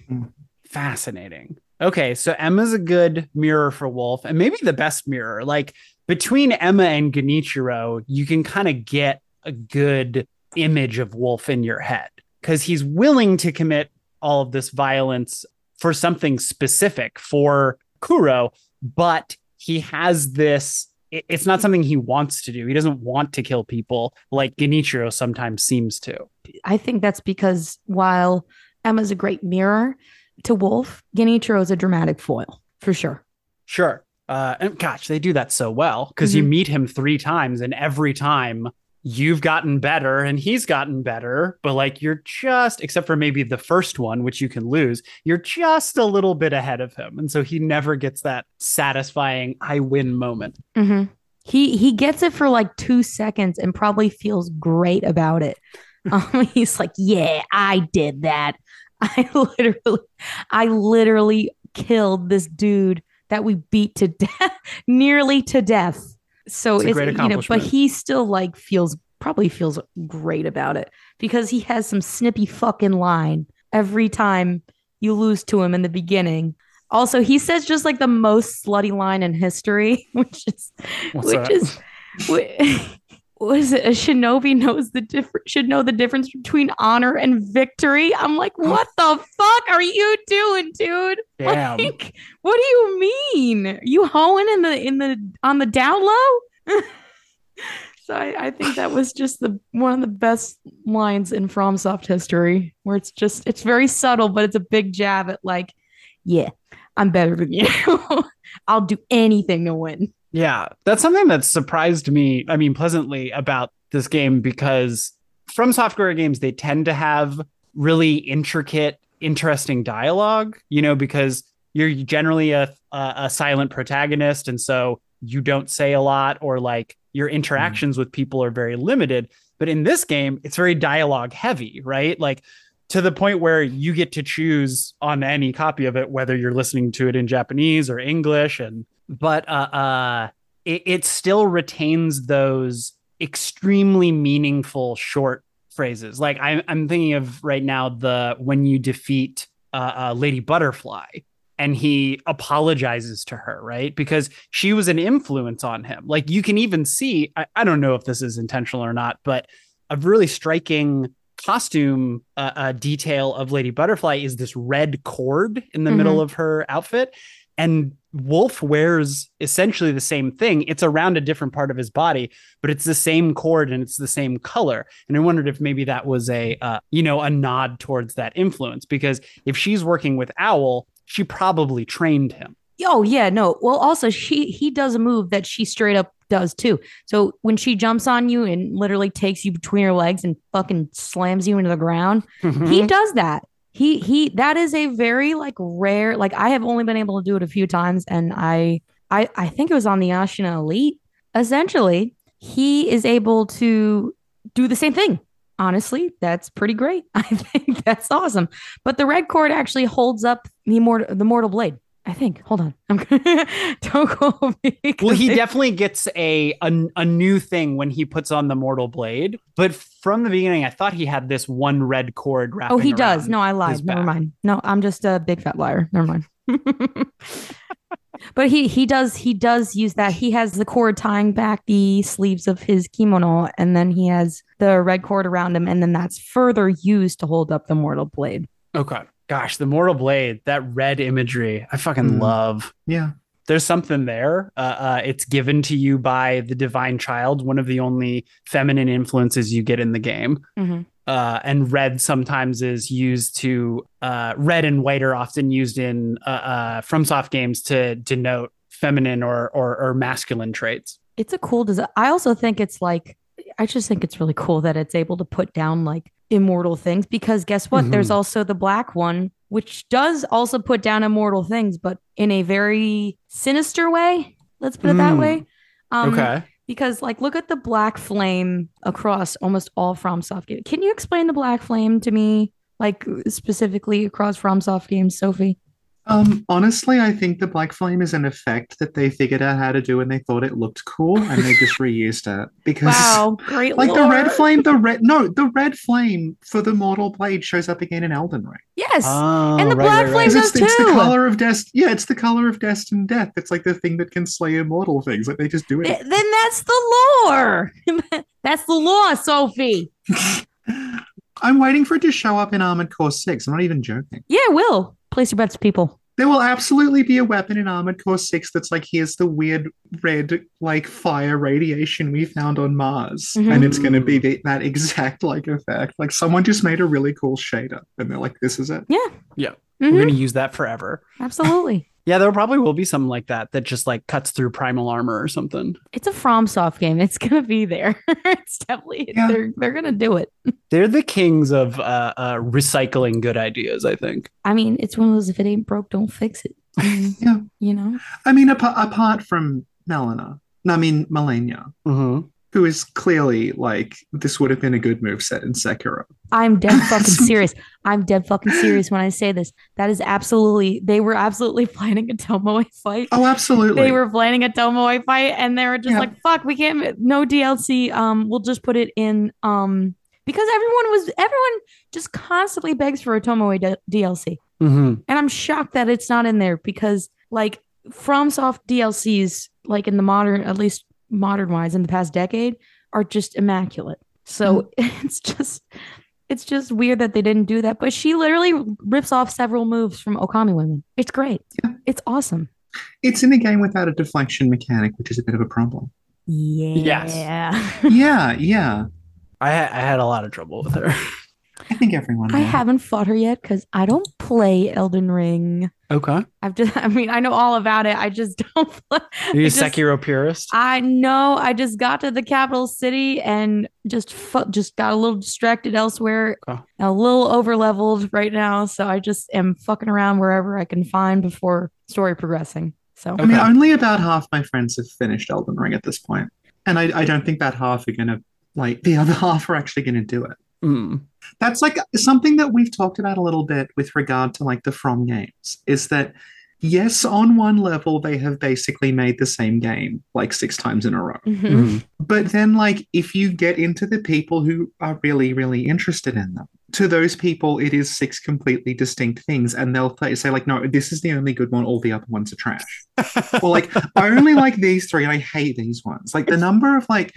Fascinating. Okay, so Emma's a good mirror for Wolf, and maybe the best mirror. Like between Emma and Genichiro, you can kind of get a good image of Wolf in your head because he's willing to commit all of this violence for something specific for Kuro, but he has this. it- It's not something he wants to do. He doesn't want to kill people like Genichiro sometimes seems to. I think that's because while Emma's a great mirror to Wolf, Genichiro is a dramatic foil for sure. Sure. Uh, and gosh, they do that so well because you Mhm. meet him three times, and every time you've gotten better and he's gotten better, but like you're just, except for maybe the first one, which you can lose, you're just a little bit ahead of him. And so he never gets that satisfying I win moment. hmm He he gets it for like two seconds and probably feels great about it. Um, he's like, "Yeah, I did that. I literally, I literally killed this dude that we beat to death, nearly to death." So It's it's, great you know, but he still like feels probably feels great about it because he has some snippy fucking line every time you lose to him in the beginning. Also, he says just like the most slutty line in history, which is What's which that? is is it? A shinobi knows the difference should know the difference between honor and victory. I'm like, what the fuck are you doing, dude? Damn. Like, what do you mean? You hoeing in the in the on the down low? so I, I think that was just the one of the best lines in FromSoft history, where it's just it's very subtle, but it's a big jab at like, yeah, I'm better than you. I'll do anything to win. Yeah, that's something that surprised me. I mean, pleasantly about this game because From Software games, they tend to have really intricate, interesting dialogue. You know, because you're generally a a, a silent protagonist, and so you don't say a lot, or like your mm-hmm. interactions with people are very limited. But in this game, it's very dialogue heavy, right? Like to the point where you get to choose on any copy of it whether you're listening to it in Japanese or English and but uh uh it, it still retains those extremely meaningful short phrases. Like I'm I'm thinking of right now the when you defeat uh, uh Lady Butterfly and he apologizes to her, right? Because she was an influence on him. Like you can even see, I, I don't know if this is intentional or not, but a really striking costume uh, uh, detail of Lady Butterfly is this red cord in the Mhm. middle of her outfit. And Wolf wears essentially the same thing. It's around a different part of his body, but it's the same cord and it's the same color. And I wondered if maybe that was a, uh, you know, a nod towards that influence because if she's working with Owl, she probably trained him. Oh yeah, no. Well, also she he does a move that she straight up does too. So when she jumps on you and literally takes you between her legs and fucking slams you into the ground, he does that. He he that is a very like rare like I have only been able to do it a few times and I I I think it was on the Ashina Elite. Essentially, he is able to do the same thing. Honestly, that's pretty great. I think that's awesome. But the red cord actually holds up the mortal the mortal blade. I think. Hold on. I'm gonna don't quote me. well, he it- definitely gets a, a a new thing when he puts on the mortal blade. But from the beginning, I thought he had this one red cord wrapping. Oh, he does. No, I lied. Never mind. No, I'm just a big fat liar. Never mind. but he he does he does use that. He has the cord tying back the sleeves of his kimono, and then he has the red cord around him, and then that's further used to hold up the mortal blade. Okay. Gosh, the mortal blade, that red imagery, I fucking Mm. love. Yeah. There's something there. Uh, uh, it's given to you by the divine child, one of the only feminine influences you get in the game. Mhm. uh, and red sometimes is used to uh, red and white are often used in uh, uh, FromSoft games to denote feminine or, or or masculine traits. It's a cool design. I also think it's like I just think it's really cool that it's able to put down like immortal things because guess what? Mhm. There's also the black one, which does also put down immortal things, but in a very sinister way. Let's put it that Mm. way. Um, okay. Because like look at the black flame across almost all FromSoft games. Can you explain the black flame to me? Like specifically across FromSoft games, Sophie? Um, honestly, I think the black flame is an effect that they figured out how to do and they thought it looked cool and they just reused it because Wow, great like the red flame, the red no, the red flame for the mortal blade shows up again in Elden Ring. Yes. Oh, and the right, black right, flame right. Does it's, it's the color of dest yeah, it's the color of death and death. It's like the thing that can slay immortal things. Like they just do Th- it. then that's the lore. that's the law, Sophie. I'm waiting for it to show up in Armored Core 6. I'm not even joking. Yeah, will. Place your bets, people. There will absolutely be a weapon in Armored Core 6 that's like, here's the weird red, like, fire radiation we found on Mars. Mhm. And it's going to be the, that exact, like, effect. Like, someone just made a really cool shader. And they're like, this is it. Yeah. Yeah. We're Mhm, going to use that forever. Absolutely. Yeah, there probably will be something like that that just like cuts through primal armor or something. It's a FromSoft game. It's gonna be there. it's definitely Yeah. they're they're gonna do it. They're the kings of uh, uh, recycling good ideas, I think. I mean, it's one of those if it ain't broke, don't fix it. Yeah. You know? I mean, apa- apart from Melina, I mean, Malenia, Mm-hmm. Who is clearly like, this would have been a good move set in Sekiro. I'm dead fucking serious. I'm dead fucking serious when I say this. That is absolutely they were absolutely planning a Tomoe fight. Oh, absolutely. They were planning a Tomoe fight and they were just Yeah. like, fuck, we can't no DLC. Um, we'll just put it in um because everyone was everyone just constantly begs for a Tomoe D- DLC. Mm-hmm. And I'm shocked that it's not in there because like FromSoft DLCs, like in the modern, at least modern wise in the past decade, are just immaculate. So mm-hmm. it's just it's just weird that they didn't do that. But she literally rips off several moves from Okami women. It's great. Yeah. It's awesome. It's in a game without a deflection mechanic, which is a bit of a problem. Yeah. Yeah, yeah. Yeah. I, ha- I had a lot of trouble with her. I think everyone. I will. haven't fought her yet because I don't play Elden Ring. Okay. I've just I mean, I know all about it. I just don't play. Are you I a just- Sekiro purist? I know. I just got to the capital city and just fu- just got a little distracted elsewhere, Okay. a little over leveled right now. So I just am fucking around wherever I can find before story progressing. So I mean, only about half my friends have finished Elden Ring at this point. And I, I don't think that half are gonna like the other half are actually gonna do it. Mm. That's like something that we've talked about a little bit with regard to like the From games is that yes, on one level they have basically made the same game like six times in a row. Mhm. Mm. But then like if you get into the people who are really, really interested in them, to those people it is six completely distinct things, and they'll th- say like, no, this is the only good one, all the other ones are trash. or like I only like these three. I hate these ones. Like the number of like,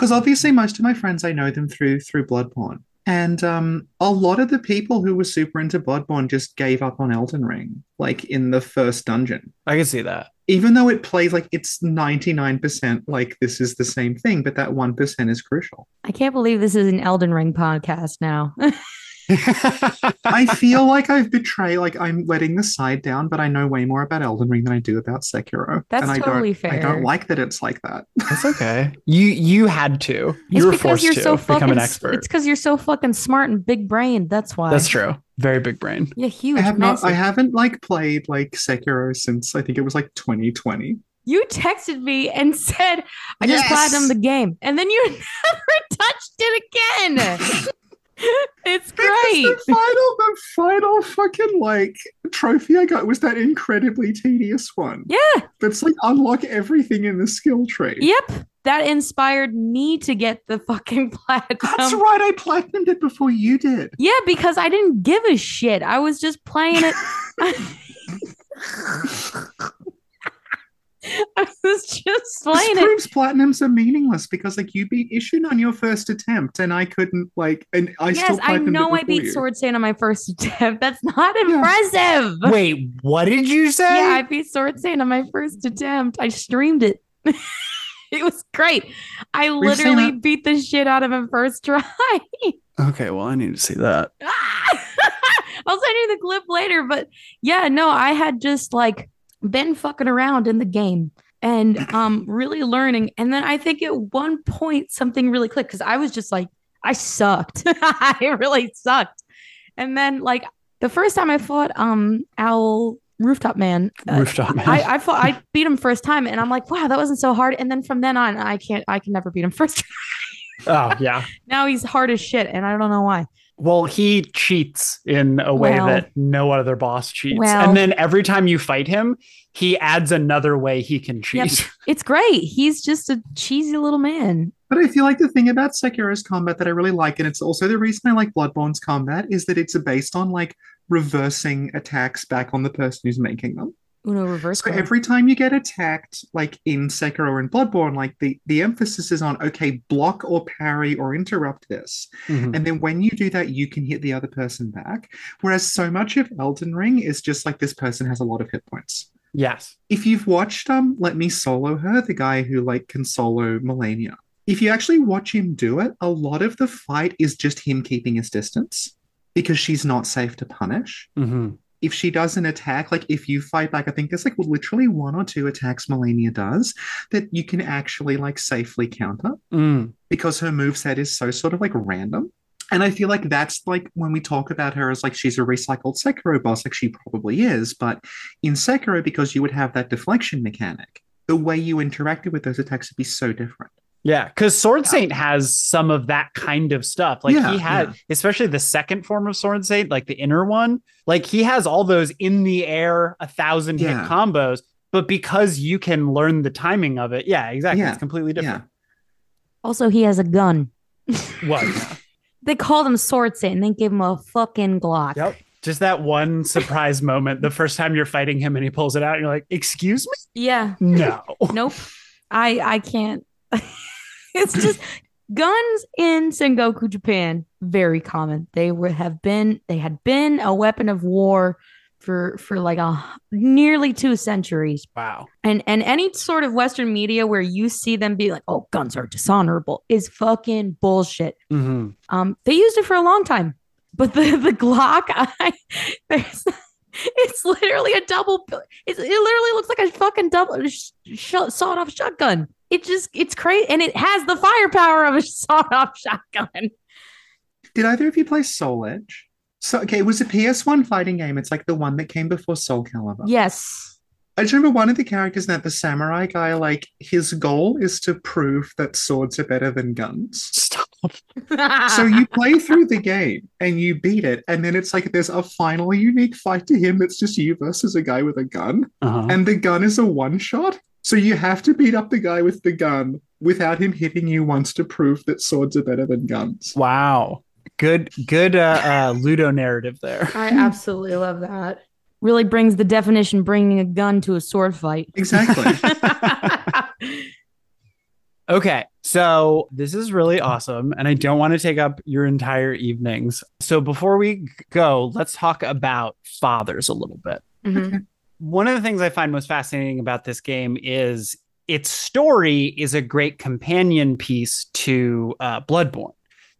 because obviously most of my friends I know them through through Bloodborne, and um, a lot of the people who were super into Bloodborne just gave up on Elden Ring, like in the first dungeon. I can see that. Even though it plays like it's ninety nine percent like this is the same thing, but that one percent is crucial. I can't believe this is an Elden Ring podcast now. I feel like I've betrayed, like I'm letting the side down, but I know way more about Elden Ring than I do about Sekiro. That's and I totally don't, I don't like that it's like that. That's okay. You you had to. You it's were forced you're to so become an expert. It's because you're so fucking smart and big brained. That's why. That's true. Very big brain. Yeah, huge. I have not. I haven't like played like Sekiro since I think it was like 2020. You texted me and said, "I just Yes! platinumed the game," and then you never touched it again. it's great. The final, the final fucking like trophy I got was that incredibly tedious one. Yeah. That's like unlock everything in the skill tree. Yep. That inspired me to get the fucking platinum. That's right. I platinumed it before you did. Yeah, because I didn't give a shit. I was just playing it. I was just This playing it. proves platinums are meaningless because like you beat Ishin on your first attempt and I couldn't like and I still yes, I know I beat you. Sword Saint on my first attempt. That's not impressive. Wait, what did you say? Yeah, I beat Sword Saint on my first attempt. I streamed it. it was great. I We've literally beat the shit out of him first try. okay, well, I need to see that. I'll send you the clip later, but yeah, no, I had just like been fucking around in the game and um really learning. And then I think at one point something really clicked because I was just like, I sucked. I really sucked. And then like the first time I fought um Owl Rooftop Man, uh, Rooftop man. I, I fought I beat him first time and I'm like, wow, that wasn't so hard. And then from then on, I can't I can never beat him first. oh yeah. now he's hard as shit, and I don't know why. Well, he cheats in a way Well- that no other boss cheats. Well- and then every time you fight him, he adds another way he can Yep. cheat. It's great. He's just a cheesy little man. But I feel like the thing about Sekiro's combat that I really like, and it's also the reason I like Bloodborne's combat, is that it's based on like reversing attacks back on the person who's making them. Uno reverse. So guard. every time you get attacked, like in Sekiro and Bloodborne, like the, the emphasis is on okay, block or parry or interrupt this. Mhm. And then when you do that, you can hit the other person back. Whereas so much of Elden Ring is just like this person has a lot of hit points. Yes. If you've watched um Let Me Solo Her, the guy who like can solo Malenia, if you actually watch him do it, a lot of the fight is just him keeping his distance because she's not safe to punish hmm if she does an attack, like if you fight back, I think there's like literally one or two attacks Malenia does that you can actually like safely counter Mm. because her moveset is so sort of like random. And I feel like that's like when we talk about her as like she's a recycled Sekiro boss, like she probably is. But in Sekiro, because you would have that deflection mechanic, the way you interacted with those attacks would be so different. Yeah, because Sword Saint has some of that kind of stuff. Like Yeah, he had, yeah. especially the second form of Sword Saint, like the inner one. Like he has all those in the air, a thousand hit Yeah. combos. But because you can learn the timing of it, yeah, exactly. Yeah, It's completely Yeah. different. also, he has a gun. What? They called him Sword Saint and they gave him a fucking Glock. Yep. Just that one surprise moment. The first time you're fighting him and he pulls it out, and you're like, "Excuse me? Yeah. No." Nope. I I can't. it's just guns in Sengoku Japan very common. They were have been they had been a weapon of war for for like a nearly two centuries. Wow. And and any sort of Western media where you see them be like, "Oh, guns are dishonorable," is fucking bullshit. hmm Um, they used it for a long time, but the the Glock, I there's, it's literally a double. It's, it literally looks like a fucking double sh- sh- sawed off shotgun. It just it's crazy, and it has the firepower of a sawed off shotgun. Did either of you play Soul Edge? So okay, it was a PS1 fighting game. It's like the one that came before Soul Calibur. Yes, I just remember one of the characters in that the samurai guy, like his goal is to prove that swords are better than guns. Stop. So you play through the game and you beat it, and then it's like there's a final unique fight to him that's just you versus a guy with a gun, Uh-huh. and the gun is a one shot. So you have to beat up the guy with the gun without him hitting you once to prove that swords are better than guns. Wow. Good good uh, uh Ludo narrative there. I absolutely love that. Really brings the definition bringing a gun to a sword fight. Exactly. Okay, so this is really awesome, and I don't want to take up your entire evenings. So before we go, let's talk about fathers a little bit. Mhm. One of the things I find most fascinating about this game is its story is a great companion piece to uh, Bloodborne,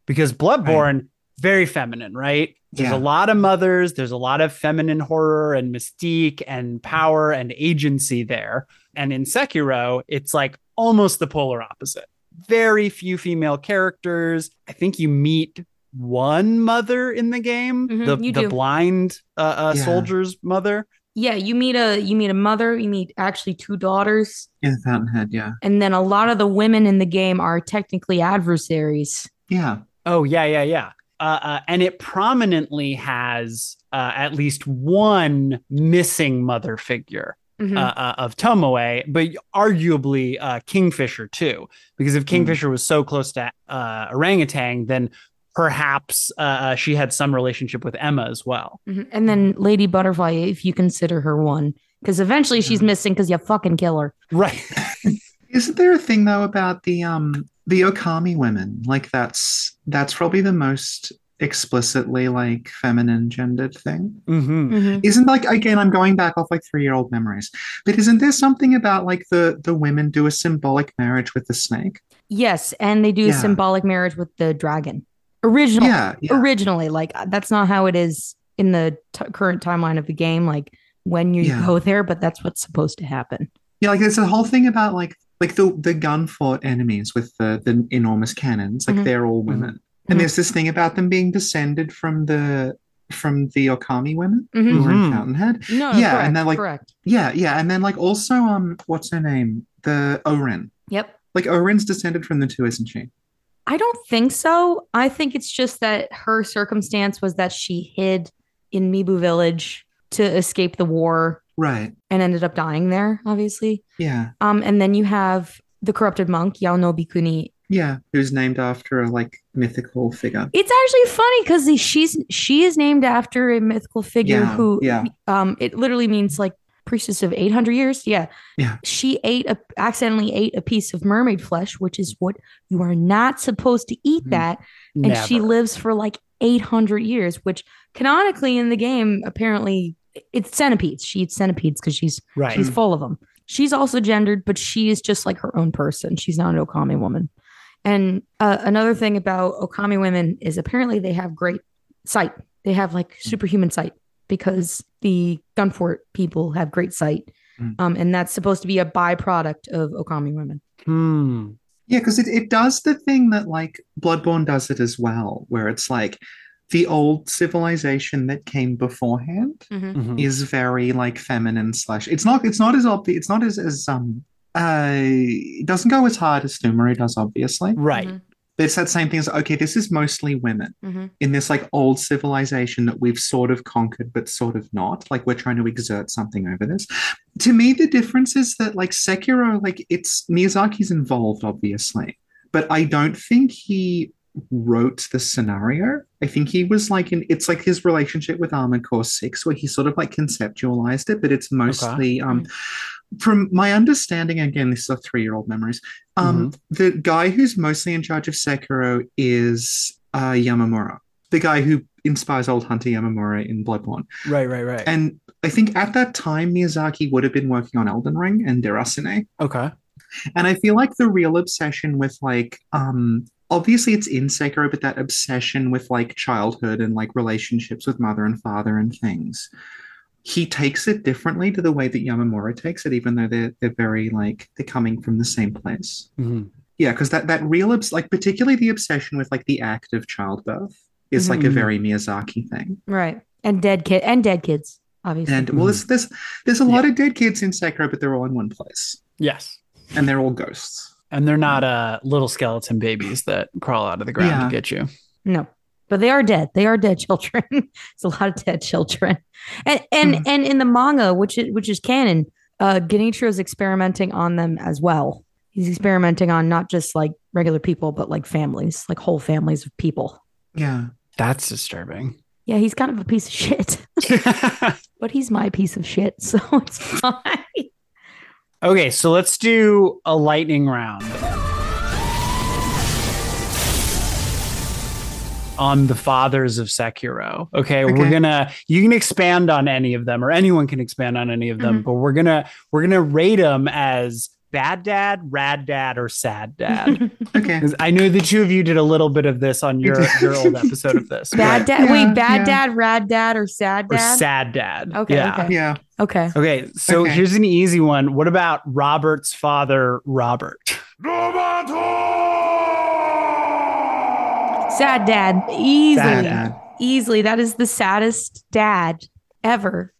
because Bloodborne very feminine, right? There's Yeah. a lot of mothers, there's a lot of feminine horror and mystique and power and agency there. And in Sekiro, it's like almost the polar opposite. Very few female characters. I think you meet one mother in the game, Mhm, the, the blind uh, uh, Yeah. soldier's mother. Yeah, you meet a you meet a mother, you meet actually two daughters, In Fountainhead, yeah. and then a lot of the women in the game are technically adversaries. Yeah. Oh, yeah, yeah, yeah. Uh, uh, and it prominently has uh, at least one missing mother figure. Mhm. uh, uh, of Tomoe, but arguably uh, Kingfisher too. Because if Kingfisher was so close to uh, orangutan, then perhaps uh, uh, she had some relationship with Emma as well. Mhm. And then Lady Butterfly, if you consider her one, because eventually she's missing because you fucking kill her. Right. Isn't there a thing though about the um the Okami women? Like that's that's probably the most explicitly like feminine gendered thing. hmm Mhm. Isn't like again I'm going back off like three year old memories. But isn't there something about like the the women do a symbolic marriage with the snake? Yes, and they do a symbolic marriage with the dragon. Original, Yeah, yeah. originally, like uh, that's not how it is in the t- current timeline of the game. Like when you Yeah. go there, but that's what's supposed to happen. Yeah, like there's a whole thing about like like the the gun fought enemies with the the enormous cannons, like Mhm. they're all women. Mhm. And there's this thing about them being descended from the from the Okami women Mhm. who were in Mhm. Fountainhead. No, no, Yeah, correct, and then, like- correct. Yeah, yeah, and then like also um what's her name? The O'Rin. Yep. Like O'Rin's descended from the two, isn't she? I don't think so. I think it's just that her circumstance was that she hid in Mibu Village to escape the war Right. and ended up dying there, obviously. Yeah. Um, and then you have the corrupted monk, Yao Bikuni. Yeah. Who's named after a like mythical figure. It's actually funny because she's she is named after a mythical figure Yeah, who yeah. um it literally means like priestess of 800 years. Yeah. Yeah. She ate a accidentally ate a piece of mermaid flesh, which is what you are not supposed to eat Mhm. that. and she lives for like 800 years which canonically in the game apparently it's centipedes she eats centipedes because she's right. she's full of them she's also gendered but she is just like her own person she's not an okami woman and uh, another thing about okami women is apparently they have great sight they have like superhuman sight because the gunfort people have great sight Mm. um, and that's supposed to be a byproduct of okami women Hmm. Yeah, because it, it does the thing that like Bloodborne does it as well, where it's like the old civilization that came beforehand Mhm. is very like feminine slash it's not it's not as obvious it's not as as um uh it doesn't go as hard as Pthumeru does obviously Right. Mhm. But it's that same thing as okay this is mostly women Mhm. in this like old civilization that we've sort of conquered but sort of not like we're trying to exert something over this to me the difference is that like Sekiro like it's Miyazaki's involved obviously but I don't think he wrote the scenario. I think he was like in it's like his relationship with Armored Core 6 where he sort of like conceptualized it, but it's mostly um from my understanding, again, this is a three-year-old memories. Um the guy who's mostly in charge of Sekiro is uh Yamamura, the guy who inspires old Hunter Yamamura in Bloodborne. Right. Right. Right. And I think at that time Miyazaki would have been working on Elden Ring and Déraciné. okay. And I feel like the real obsession with like um obviously it's in Sekiro, but that obsession with like childhood and like relationships with mother and father and things. He takes it differently to the way that Yamamura takes it, even though they're they're very like they're coming from the same place. Mhm. Yeah, because that that real obs- like particularly the obsession with like the act of childbirth is like a Mhm. very Miyazaki thing. right and dead kid and dead kids obviously. And well, there's there's there's a lot of dead kids in Sekiro, but they're all in one place, Yes. and they're all ghosts. And they're not uh, little skeleton babies that crawl out of the ground Yeah. to get you. No, but they are dead. They are dead children. it's a lot of dead children, and and Hmm. and in the manga, which is which is canon, uh, Genichiro is experimenting on them as well. He's experimenting on not just like regular people, but like families, like whole families of people. Yeah. That's disturbing. Yeah, he's kind of a piece of shit, but he's my piece of shit, so it's fine. okay, so let's do a lightning round. On the fathers of Sekiro. Okay, we're gonna you can expand on any of them, or anyone can expand on any of them, Mhm. but we're gonna we're gonna rate them as bad dad, rad dad, or sad dad. okay. I know the two of you did a little bit of this on your your old episode of this. Bad dad. Yeah, wait, bad yeah. dad, rad dad, or sad dad. or dad? sad dad. Okay, Yeah. okay. Yeah. Okay. Okay, so Okay. here's an easy one. What about Robert's father, Robert? Sad dad. Easily. Sad dad. Easily. That is the saddest dad ever.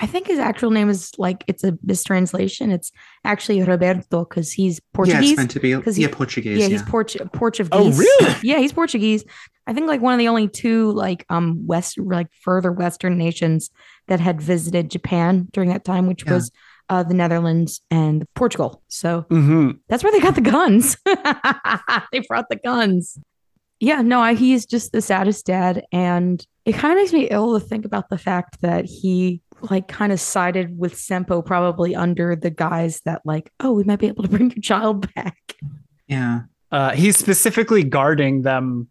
I think his actual name is like it's a mistranslation. It's actually Roberto because he's Yeah, Portuguese. it's meant to be. 'Cause he- Yeah, Portuguese. yeah, Yeah, he's Portu- Portuguese. Oh, really? Yeah, he's Portuguese. I think like one of the only two like um west like further western nations that had visited Japan during that time, which Yeah. was uh, the Netherlands and Portugal. So Mm-hmm. that's where they got the guns. they brought the guns. Yeah, no, I, he's just the saddest dad, and it kind of makes me ill to think about the fact that he like kind of sided with Senpou probably under the guise that like, oh, we might be able to bring your child back. yeah. Uh, he's specifically guarding them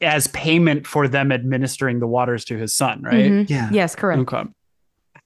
as payment for them administering the waters to his son, right? Mhm. Yeah. Yes, correct. Okay.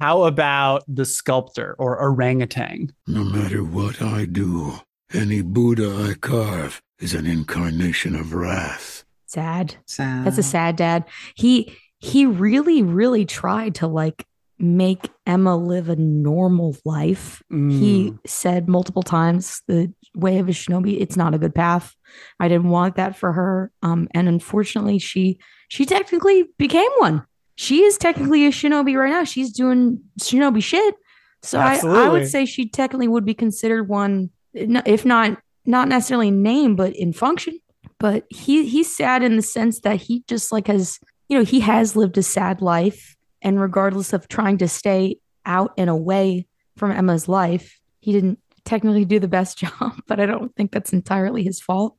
How about the sculptor or orangutan? No matter what I do, any Buddha I carve is an incarnation of wrath. Sad. Sad. That's a sad dad. He he really really tried to like make Emma live a normal life. He Mm. said multiple times the way of a shinobi it's not a good path. I didn't want that for her. Um and unfortunately she she technically became one. She is technically a shinobi right now. She's doing shinobi shit. So I, I would say she technically would be considered one if not not necessarily in name but in function but he he's sad in the sense that he just like has you know he has lived a sad life and regardless of trying to stay out and away from Emma's life he didn't technically do the best job but I don't think that's entirely his fault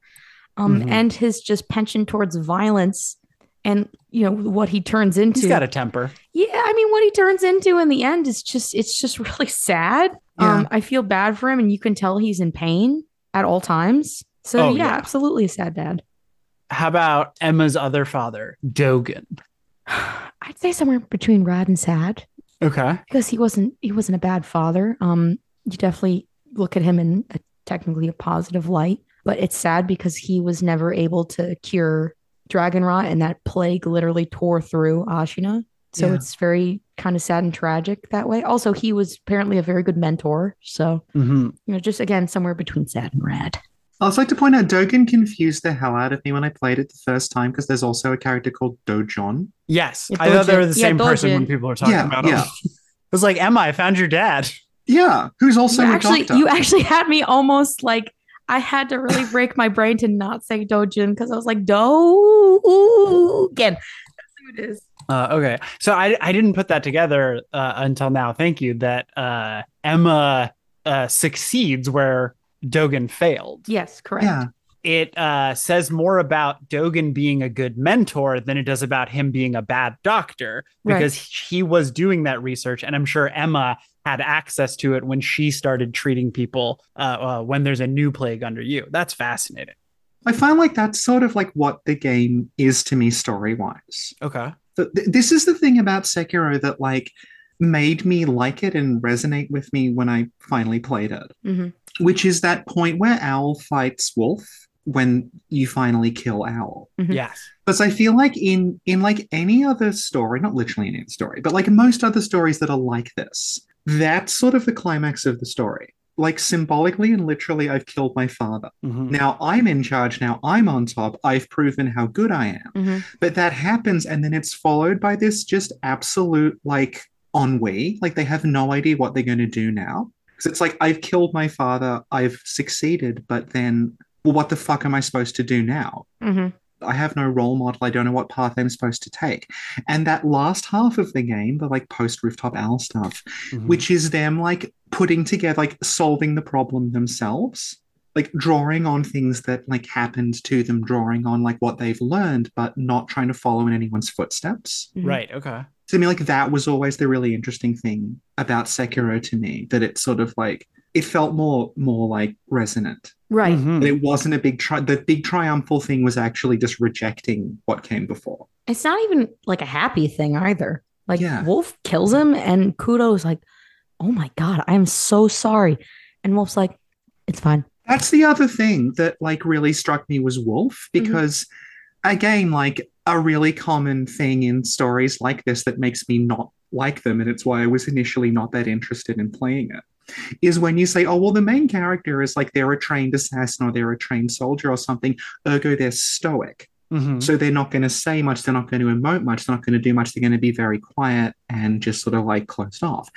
um Mhm. and his just penchant towards violence and you know what he turns into He's got a temper. yeah, I mean, what he turns into in the end is just it's just really sad. Um, I feel bad for him, and you can tell he's in pain at all times. So Oh, yeah, yeah. absolutely a sad dad. How about Emma's other father, Dogen? I'd say somewhere between rad and sad Okay. because he wasn't he wasn't a bad father. Um, you definitely look at him in a, technically a positive light, but it's sad because he was never able to cure dragon rot, and that plague literally tore through Ashina. So Yeah. it's very kind of sad and tragic that way. Also, he was apparently a very good mentor. So hmm you know, just again somewhere between sad and rad. I'd also like to point out Dogen confused the hell out of me when I played it the first time because there's also a character called Doujun. Yes. Yeah, I thought they Dogen. were the Yeah, same person when people were talking Yeah, about him. yeah. It was like, Emma, I found your dad. Yeah, who's also you a actually, doctor. you actually had me almost like I had to really break my brain to not say Doujun because I was like Dogen. That's who it is. Uh, okay, so I I didn't put that together uh, until now. Thank you. That uh, Emma uh, succeeds where Dogen failed. Yes, correct. yeah, It uh, says more about Dogen being a good mentor than it does about him being a bad doctor Right. because he was doing that research, and I'm sure Emma had access to it when she started treating people uh, uh, when there's a new plague under you. That's fascinating. I find like that's sort of like what the game is to me story wise. Okay. This is the thing about Sekiro that like made me like it and resonate with me when I finally played it, Mhm. Which is that point where Owl fights Wolf when you finally kill Owl. Mhm. Yes. Because I feel like in in like any other story, not literally any other story, but like most other stories that are like this, that's sort of the climax of the story. Like symbolically and literally, I've killed my father. Mhm. Now I'm in charge. Now I'm on top. I've proven how good I am. Mhm. But that happens, and then it's followed by this just absolute like ennui. Like they have no idea what they're going to do now. Because it's like, I've killed my father, I've succeeded, but then, well, what the fuck am I supposed to do now? hmm I have no role model. I don't know what path I'm supposed to take. And that last half of the game, the like post rooftop owl stuff, Mhm. which is them like putting together, like solving the problem themselves, like drawing on things that like happened to them, drawing on like what they've learned, but not trying to follow in anyone's footsteps. right. Okay. To me, like that was always the really interesting thing about Sekiro to me, that it sort of like it felt more more like resonant. Right. Mhm. That it wasn't a big tri- the big triumphal thing was actually just rejecting what came before. It's not even like a happy thing either. Like Yeah. Wolf kills him, and Kuro's like, "Oh my god, I am so sorry," and Wolf's like, "It's fine." That's the other thing that like really struck me was Wolf because again like a really common thing in stories like this that makes me not like them and it's why I was initially not that interested in playing it is when you say oh well the main character is like they're a trained assassin or they're a trained soldier or something ergo they're stoic Mhm. so they're not going to say much they're not going to emote much they're not going to do much they're going to be very quiet and just sort of like closed off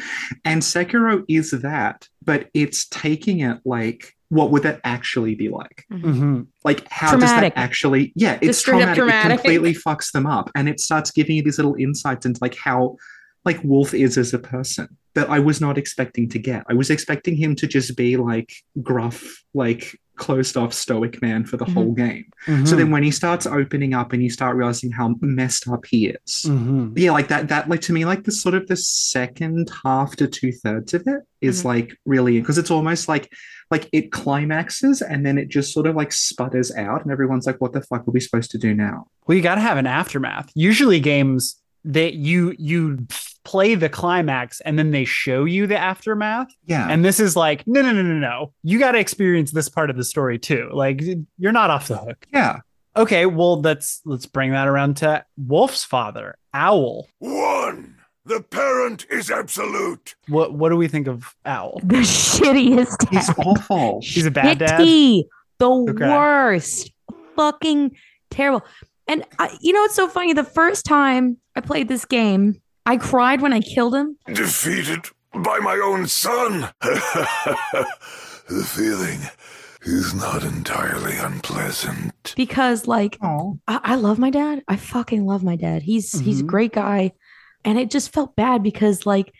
and sekiro is that but it's taking it like what would that actually be like Mhm. like how Traumatic. does that actually yeah it's Just straight up traumatic. traumatic. it completely fucks them up and it starts giving you these little insights into like how like wolf is as a person that i was not expecting to get i was expecting him to just be like gruff like closed off stoic man for the Mhm. whole game Mhm. so then when he starts opening up and you start realizing how messed up he is Mhm. yeah like that that like to me like the sort of the second half to two-thirds of it is Mhm. like really because it's almost like like it climaxes and then it just sort of like sputters out and everyone's like what the fuck are we supposed to do now Well, you got to have an aftermath. Usually, games that you you play the climax and then they show you the aftermath. yeah And this is like, no, no, no, no, no. You got to experience this part of the story too. Like, you're not off the hook. yeah Okay, well, let's let's bring that around to Wolf's father, Owl. One! The parent is absolute! What what do we think of Owl? The shittiest he's dad. awful He's a bad dad. The Okay. worst. Fucking terrible. And I, you know what's so funny? The first time I played this game, I cried when I killed him. Defeated by my own son! the feeling is not entirely unpleasant. because like I, I love my dad. I fucking love my dad. He's he's a Mhm. great guy. And it just felt bad because like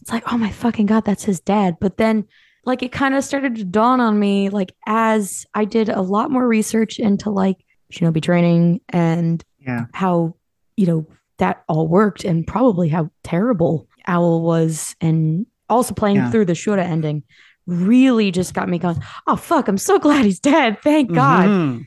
it's like, oh my fucking God, that's his dad. But then like it kind of started to dawn on me, like as I did a lot more research into like shinobi training and yeah how, you know, that all worked and probably how terrible Owl was and also playing Yeah. through the Shura ending really just got me going, oh fuck, I'm so glad he's dead. Thank God Mhm.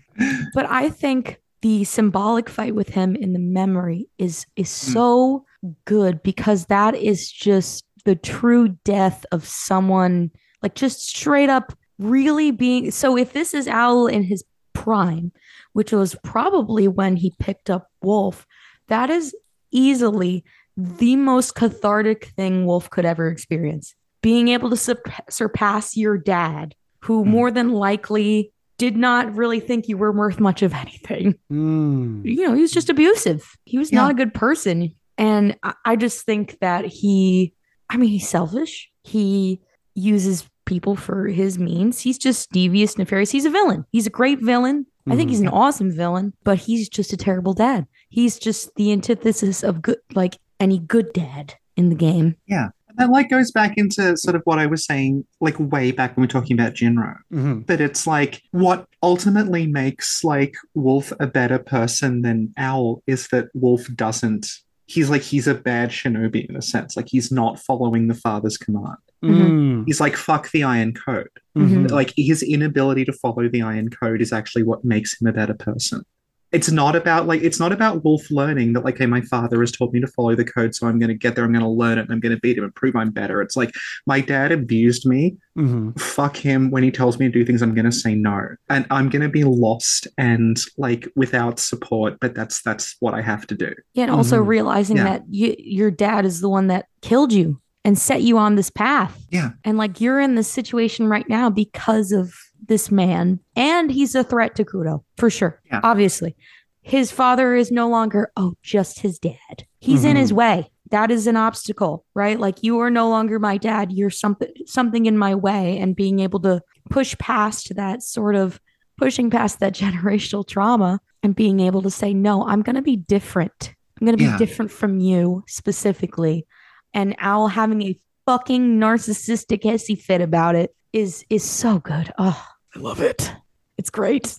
but I think the symbolic fight with him in the memory is is Mm. so good because that is just the true death of someone like just straight up really being so if this is Owl in his prime which was probably when he picked up Wolf that is easily the most cathartic thing Wolf could ever experience being able to surp- surpass your dad who Mm. more than likely did not really think you were worth much of anything. Mm. You know, he was just abusive. He was not a good person. And I, I just think that he, I mean, he's selfish. He uses people for his means. He's just devious, nefarious. He's a villain. He's a great villain. I think he's an awesome villain, but he's just a terrible dad. He's just the antithesis of good, like any good dad in the game. And that like goes back into sort of what I was saying, like way back when we are talking about Jin-Roh. Mhm. But it's like what ultimately makes like Wolf a better person than Owl is that Wolf doesn't. He's like he's a bad shinobi in a sense. Like he's not following the father's command. Mm. He's like fuck the Iron Code. Mhm. Like his inability to follow the Iron Code is actually what makes him a better person. It's not about like it's not about Wolf learning that like hey my father has told me to follow the code so I'm going to get there I'm going to learn it and I'm going to beat him and prove I'm better. It's like my dad abused me Mhm. fuck him when he tells me to do things i'm going to say no and i'm going to be lost and like without support but that's that's what i have to do Yeah, and also Mhm. realizing Yeah. that you, your dad is the one that killed you and set you on this path. Yeah. And like you're in this situation right now because of this man, and he's a threat to Kuro for sure. Yeah. Obviously, his father is no longer oh just his dad. He's in Mhm. his way. that is an obstacle, right? Like you are no longer my dad. You're something something in my way and being able to push past that sort of pushing past that generational trauma and being able to say no, I'm going to be different. I'm going to be Yeah. different from you specifically. And Owl having a fucking narcissistic hissy fit about it is is so good. Oh, I love it. It's great.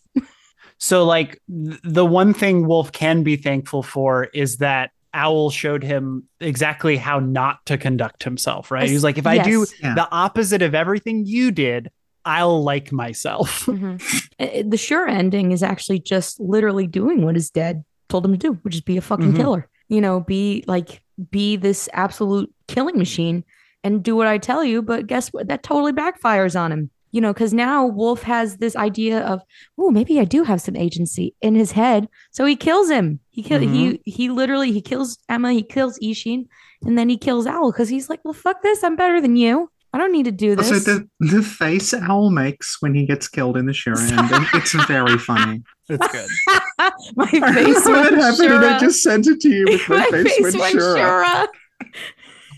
So, like, th- the one thing Wolf can be thankful for is that Owl showed him exactly how not to conduct himself, right? Yes. He like, if I do Yeah. the opposite of everything you did, I'll like myself. Mhm. Uh, The Shura ending is actually just literally doing what his dad told him to do, which is be a fucking Mhm. killer. You know, be like be this absolute killing machine and do what I tell you. But guess what? That totally backfires on him. You know, because now Wolf has this idea of, oh, maybe I do have some agency in his head. So he kills him. He kill he mm-hmm. he literally he kills Emma. He kills Isshin, and then he kills Owl because he's like, well, fuck this. I'm better than you. I don't need to do this. Also, the the face Owl makes when he gets killed in the Shura ending, it's very funny. It's good. my I face know what went happened, and I just sent it to you with my, face, went Shura.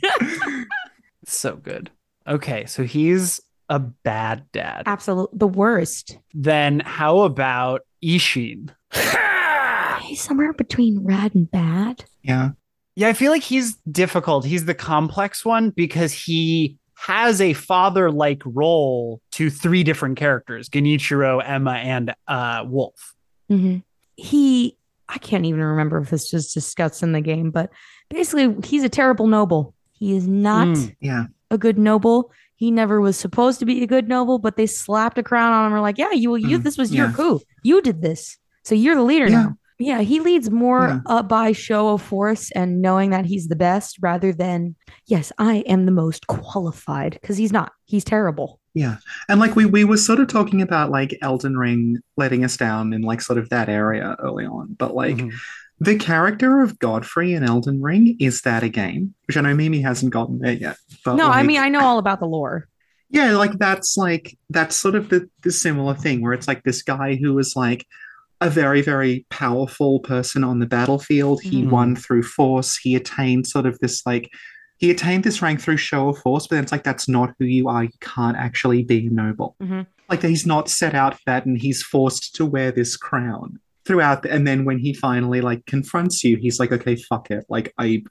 Shura. so good. Okay, so he's a bad dad. Absolutely. the worst. Then how about Isshin? He's somewhere between rad and bad. Yeah, Yeah, I feel like he's difficult. He's the complex one because he has a father-like role to three different characters: Genichiro, Emma, and uh, Wolf. Mhm. He, I can't even remember if this was discussed in the game, but basically, he's a terrible noble. He is not Mm. yeah. a good noble. He never was supposed to be a good noble, but they slapped a crown on him. Were like, yeah, you, you, Mm, this was your coup. You did this, so you're the leader Yeah. now. Yeah, he leads more Yeah. by show of force and knowing that he's the best rather than, yes, I am the most qualified because he's not. He's terrible. Yeah. And like we we were sort of talking about like Elden Ring letting us down in like sort of that area early on. But like Mhm. the character of Godfrey in Elden Ring is that a game? Which I know Mimi hasn't gotten there yet. But no, I mean, I know all about the lore. Yeah, like that's like that's sort of the, the similar thing where it's like this guy who was like a very, very powerful person on the battlefield. He Mhm. won through force. He attained sort of this like he attained this rank through show of force, but then it's like that's not who you are. You can't actually be a noble. Mhm. Like he's not set out for that, and he's forced to wear this crown throughout. The, and then when he finally like confronts you, he's like, "Okay, fuck it. Like I."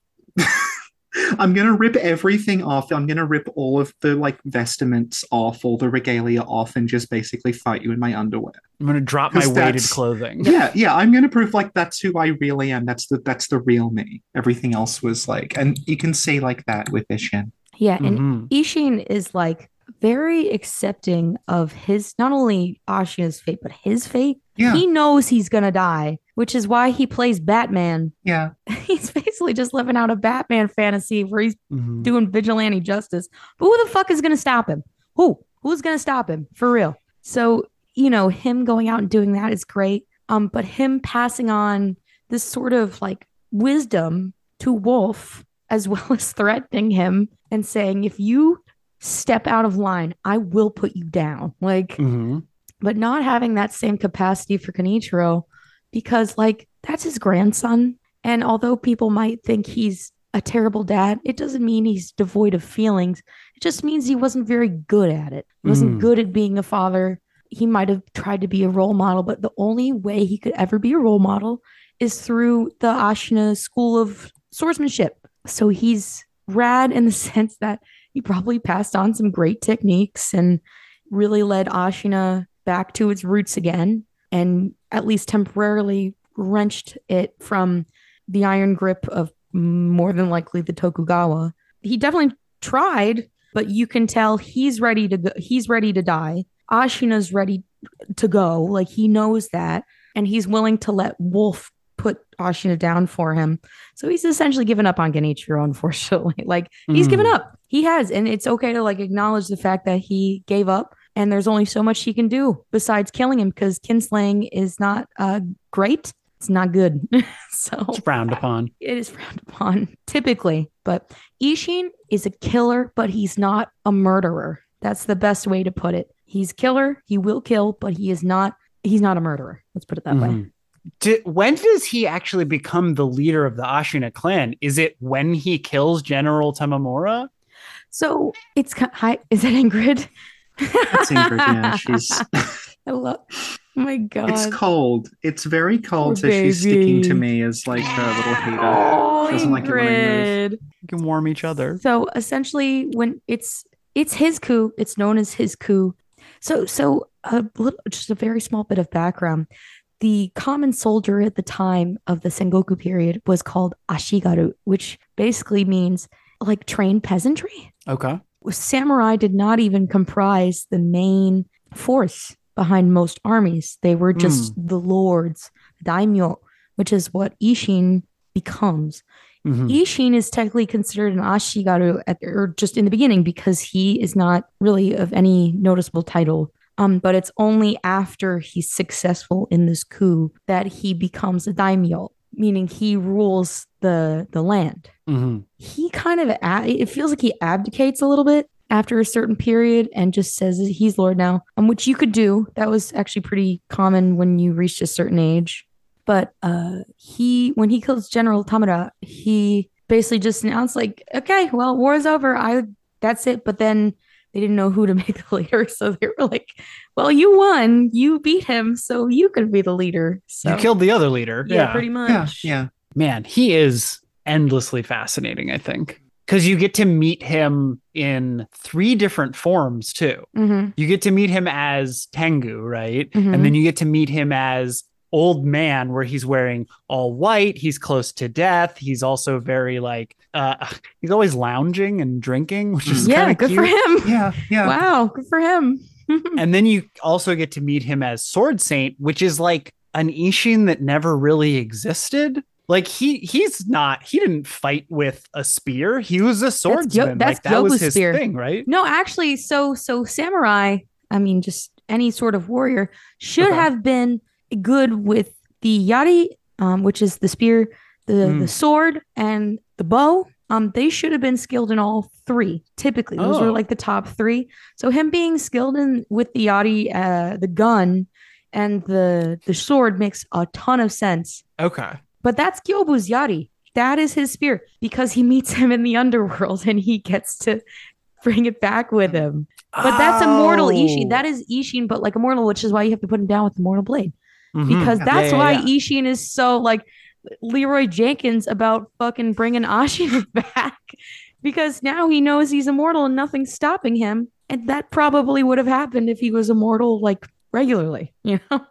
I'm gonna rip everything off. I'm gonna rip all of the like vestments off, all the regalia off, and just basically fight you in my underwear. I'm gonna drop my weighted clothing. Yeah, yeah. I'm gonna prove like that's who I really am. That's the that's the real me. Everything else was like, and you can see like that with Isshin. Yeah, and Mhm. Isshin is like very accepting of his not only Ashina's fate, but his fate. Yeah, He knows he's gonna die, which is why he plays Batman. yeah, He's basically just living out a Batman fantasy where he's Mhm. doing vigilante justice. But who the fuck is gonna stop him? Who? Who's gonna stop him? For real. So, you know, him going out and doing that is great. Um, but him passing on this sort of like wisdom to Wolf, as well as threatening him and saying, if you step out of line, I will put you down. Like, Mhm. but not having that same capacity for Genichiro because like that's his grandson and although people might think he's a terrible dad it doesn't mean he's devoid of feelings. It just means he wasn't very good at it. He wasn't Mm. good at being a father. He might have tried to be a role model but the only way he could ever be a role model is through the Ashina school of swordsmanship. So he's rad in the sense that he probably passed on some great techniques and really led Ashina back to its roots again and at least temporarily wrenched it from the iron grip of more than likely the Tokugawa. He definitely tried, but you can tell he's ready to go. He's ready to die. Ashina's ready to go. Like he knows that, and he's willing to let Wolf put Ashina down for him. So he's essentially given up on Genichiro, unfortunately. like he's Mm. given up. He has, and it's okay to like acknowledge the fact that he gave up and there's only so much he can do besides killing him because kinslaying is not uh great it's not good so It's frowned upon. it is frowned upon typically but isshin is a killer but he's not a murderer that's the best way to put it he's killer he will kill but he is not he's not a murderer let's put it that way Mhm. di- when does he actually become the leader of the Ashina clan? Is it when he kills General Tamamura? So it's ki- hi. Is that Ingrid? That's Ingrid, yeah. She's I love. My god. it's cold. It's very cold, Poor so she's sticking to me as like her little heater. Oh, Doesn't like it when I move. Ingrid. You can warm each other. So essentially, when it's it's his coup, it's known as his coup. So so a little, just a very small bit of background. The common soldier at the time of the Sengoku period was called Ashigaru, which basically means like trained peasantry. Okay. Samurai did not even comprise the main force behind most armies. They were just the lords, daimyo, which is what Isshin becomes. Mhm. Isshin is technically considered an Ashigaru at, or just in the beginning because he is not really of any noticeable title. Um, but it's only after he's successful in this coup that he becomes a daimyo, meaning he rules the the land. Mhm. He kind of it feels like he abdicates a little bit after a certain period and just says he's lord now, um, which you could do. That was actually pretty common when you reached a certain age. But uh, he, when he kills General Tamura, he basically just announced like, "Okay, well, war is over. I that's it." But then they didn't know who to make the leader, so they were like, "Well, you won. You beat him, so you can be the leader." So You killed the other leader. yeah, pretty Yeah, much. yeah. Man, he is endlessly fascinating, I think. Because you get to meet him in three different forms too. hmm You get to meet him as Tengu, right? Mhm. And then you get to meet him as old man where he's wearing all white, he's close to death, he's also very like uh he's always lounging and drinking, which is Yeah, good cute. for him. Yeah, yeah. Wow, good for him. And then you also get to meet him as Sword Saint, which is like an Isshin that never really existed. Like he he's not he didn't fight with a spear. He was a swordsman. that's like that was his spear. thing, right? No, actually, so so samurai, I mean, just any sort of warrior should Okay. have been good with the yari, um, which is the spear, the Mm. the sword, and the bow. Um, they should have been skilled in all three. Typically, those Oh. were like the top three. So him being skilled in with the yari, uh, the gun, and the the sword makes a ton of sense. Okay. But that's Gyobu's Yari. That is his spear because he meets him in the underworld and he gets to bring it back with him. But that's immortal Isshin. Oh. That is Isshin, but like immortal, which is why you have to put him down with the mortal blade. Mhm. Because that's yeah, why yeah. Isshin is so like Leroy Jenkins about fucking bringing Ashina back. Because now he knows he's immortal and nothing's stopping him. And that probably would have happened if he was immortal like regularly, you know?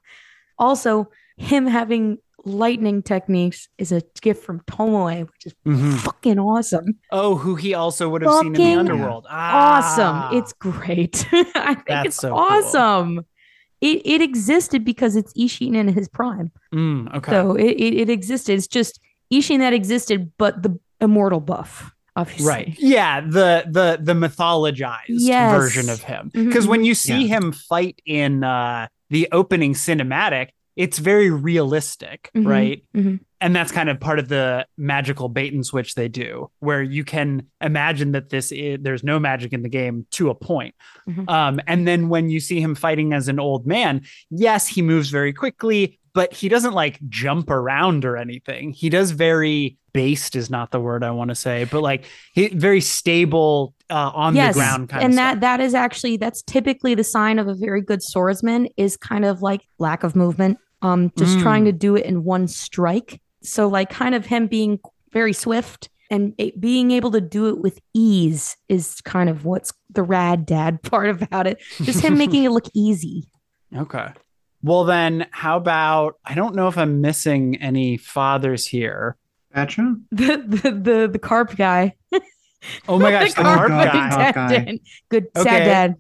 Also, him having lightning techniques is a gift from Tomoe, which is Mhm. fucking awesome. Oh, who he also would have seen in the underworld. Ah. Awesome. It's great. I think That's it's so cool. awesome. It, it existed because it's Isshin in his prime. Mm, okay. So it, it, it existed. It's just Isshin that existed, but the immortal buff, obviously. Right. Yeah, the the the mythologized Yes. version of him. Because when you see Yeah. him fight in uh the opening cinematic, it's very realistic, Mhm. right? Mhm. And that's kind of part of the magical bait and switch they do, where you can imagine that this is, there's no magic in the game to a point. Mhm. Um, and then when you see him fighting as an old man, yes, he moves very quickly, but he doesn't like jump around or anything. He does very based is not the word I want to say, but like he very stable uh, on yes. the ground kind and of that stuff. that is actually that's typically the sign of a very good swordsman is kind of like lack of movement. Um, just Mm. trying to do it in one strike. So like kind of him being very swift and it, being able to do it with ease is kind of what's the rad dad part about it. Just him making it look easy. Okay. Well, then, how about? I don't know if I'm missing any fathers here. Badger? The the the, the carp guy. Oh my gosh, the carp carp guy, attendant. Good Okay. sad dad.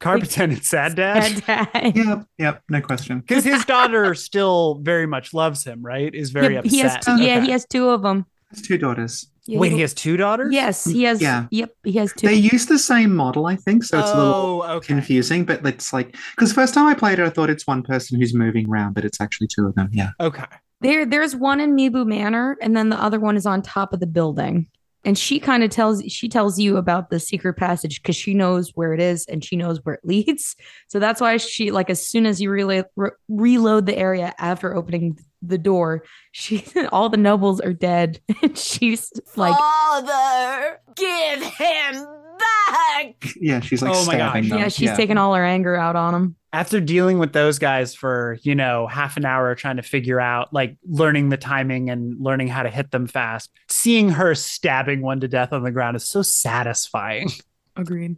carp attendant, sad dad. Sad dad. Yep, yep, no question. Because his daughter still very much loves him, right? Is very Yeah, upset. he has two, yeah, he has two of them. It's two daughters. Wait, he has two daughters. Yes, he has. Yeah. Yep, he has two. They use the same model, I think, so it's a little oh, okay. confusing, but it's like because first time I played it, I thought it's one person who's moving around, but it's actually two of them. Yeah. Okay. There, there's one in Mibu Manor, and then the other one is on top of the building. And she kind of tells she tells you about the secret passage because she knows where it is and she knows where it leads so that's why she like as soon as you relay, re- reload the area after opening the door she all the nobles are dead and she's like Father, give him back. Yeah, she's like Oh my stabbing gosh. them. yeah she's taking all her anger out on him after dealing with those guys for you know half an hour trying to figure out like learning the timing and learning how to hit them fast seeing her stabbing one to death on the ground is so satisfying. Agreed.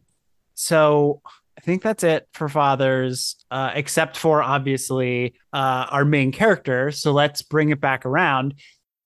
So i think that's it for fathers uh, except for obviously uh, our main character. So let's bring it back around.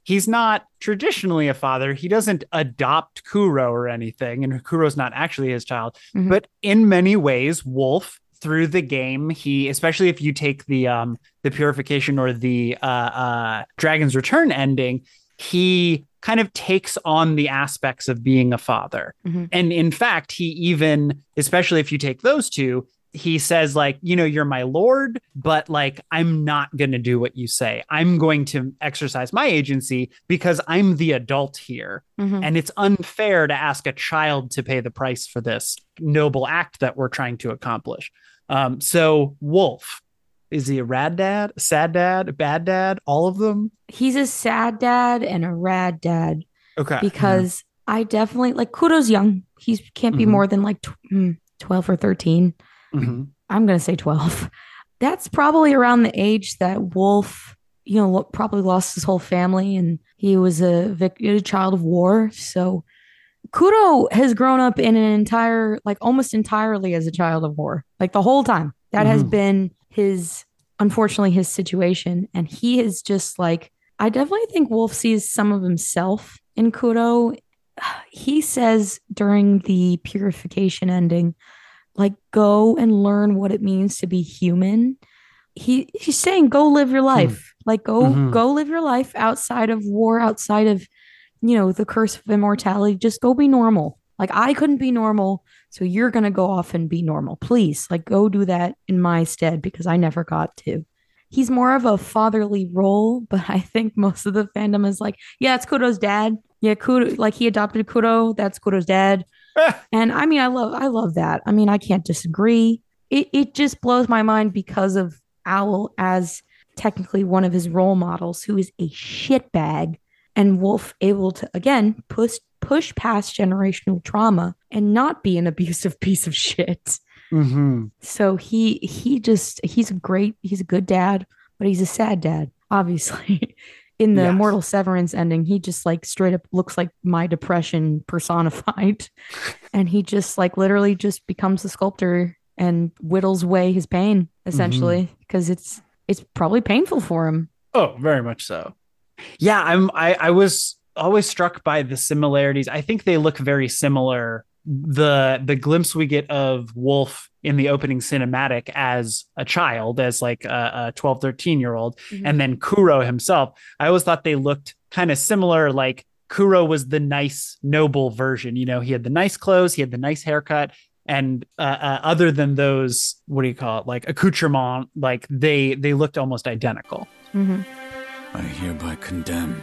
He's not traditionally a father. He doesn't adopt kuro or anything and kuro's not actually his child Mhm. but in many ways wolf through the game he especially if you take the um the purification or the uh uh dragon's return ending he kind of takes on the aspects of being a father Mhm. and in fact he even especially if you take those two he says like you know you're my lord but like i'm not going to do what you say i'm going to exercise my agency because i'm the adult here Mhm. and it's unfair to ask a child to pay the price for this noble act that we're trying to accomplish um so wolf is he a rad dad a sad dad a bad dad all of them he's a sad dad and a rad dad okay because I definitely like Kuro's young. He can't be Mhm. more than like tw- mm, 12 or 13. Mhm. I'm going to say 12. That's probably around the age that Wolf, you know, probably lost his whole family and he was a, vic- a child of war. So Kuro has grown up in an entire, like almost entirely as a child of war, like the whole time. That has Mhm. been his, unfortunately, his situation. And he is just like, I definitely think Wolf sees some of himself in Kuro. He says during the purification ending, like go and learn what it means to be human. He he's saying go live your life. Like go Mhm. go live your life outside of war, outside of you know, the curse of immortality. Just go be normal. Like I couldn't be normal, so you're going to go off and be normal. Please, like go do that in my stead because I never got to. He's more of a fatherly role, but I think most of the fandom is like, yeah, it's Kuro's dad. Yeah, Kuro, like he adopted Kuro. That's Kuro's dad. And I mean, I love, I love that. I mean, I can't disagree. It, it just blows my mind because of Owl as technically one of his role models, who is a shitbag, and Wolf able to again push push past generational trauma and not be an abusive piece of shit. Mhm. So he he just he's a great he's a good dad, but he's a sad dad, obviously. In the Yes. Mortal Severance ending, he just like straight up looks like my depression personified. and he just like literally just becomes a sculptor and whittles away his pain mm-hmm. essentially because it's it's probably painful for him. Oh, very much so. Yeah, I'm I I was always struck by the similarities. I think they look very similar. The the glimpse we get of Wolf in the opening cinematic as a child, as like a, a 12, 13 year old, and then Kuro himself. I always thought they looked kind of similar. Like Kuro was the nice, noble version. You know, he had the nice clothes, he had the nice haircut. And uh, uh, other than those, what do you call it? Like accoutrement, like they they looked almost identical. Mhm. I hereby condemn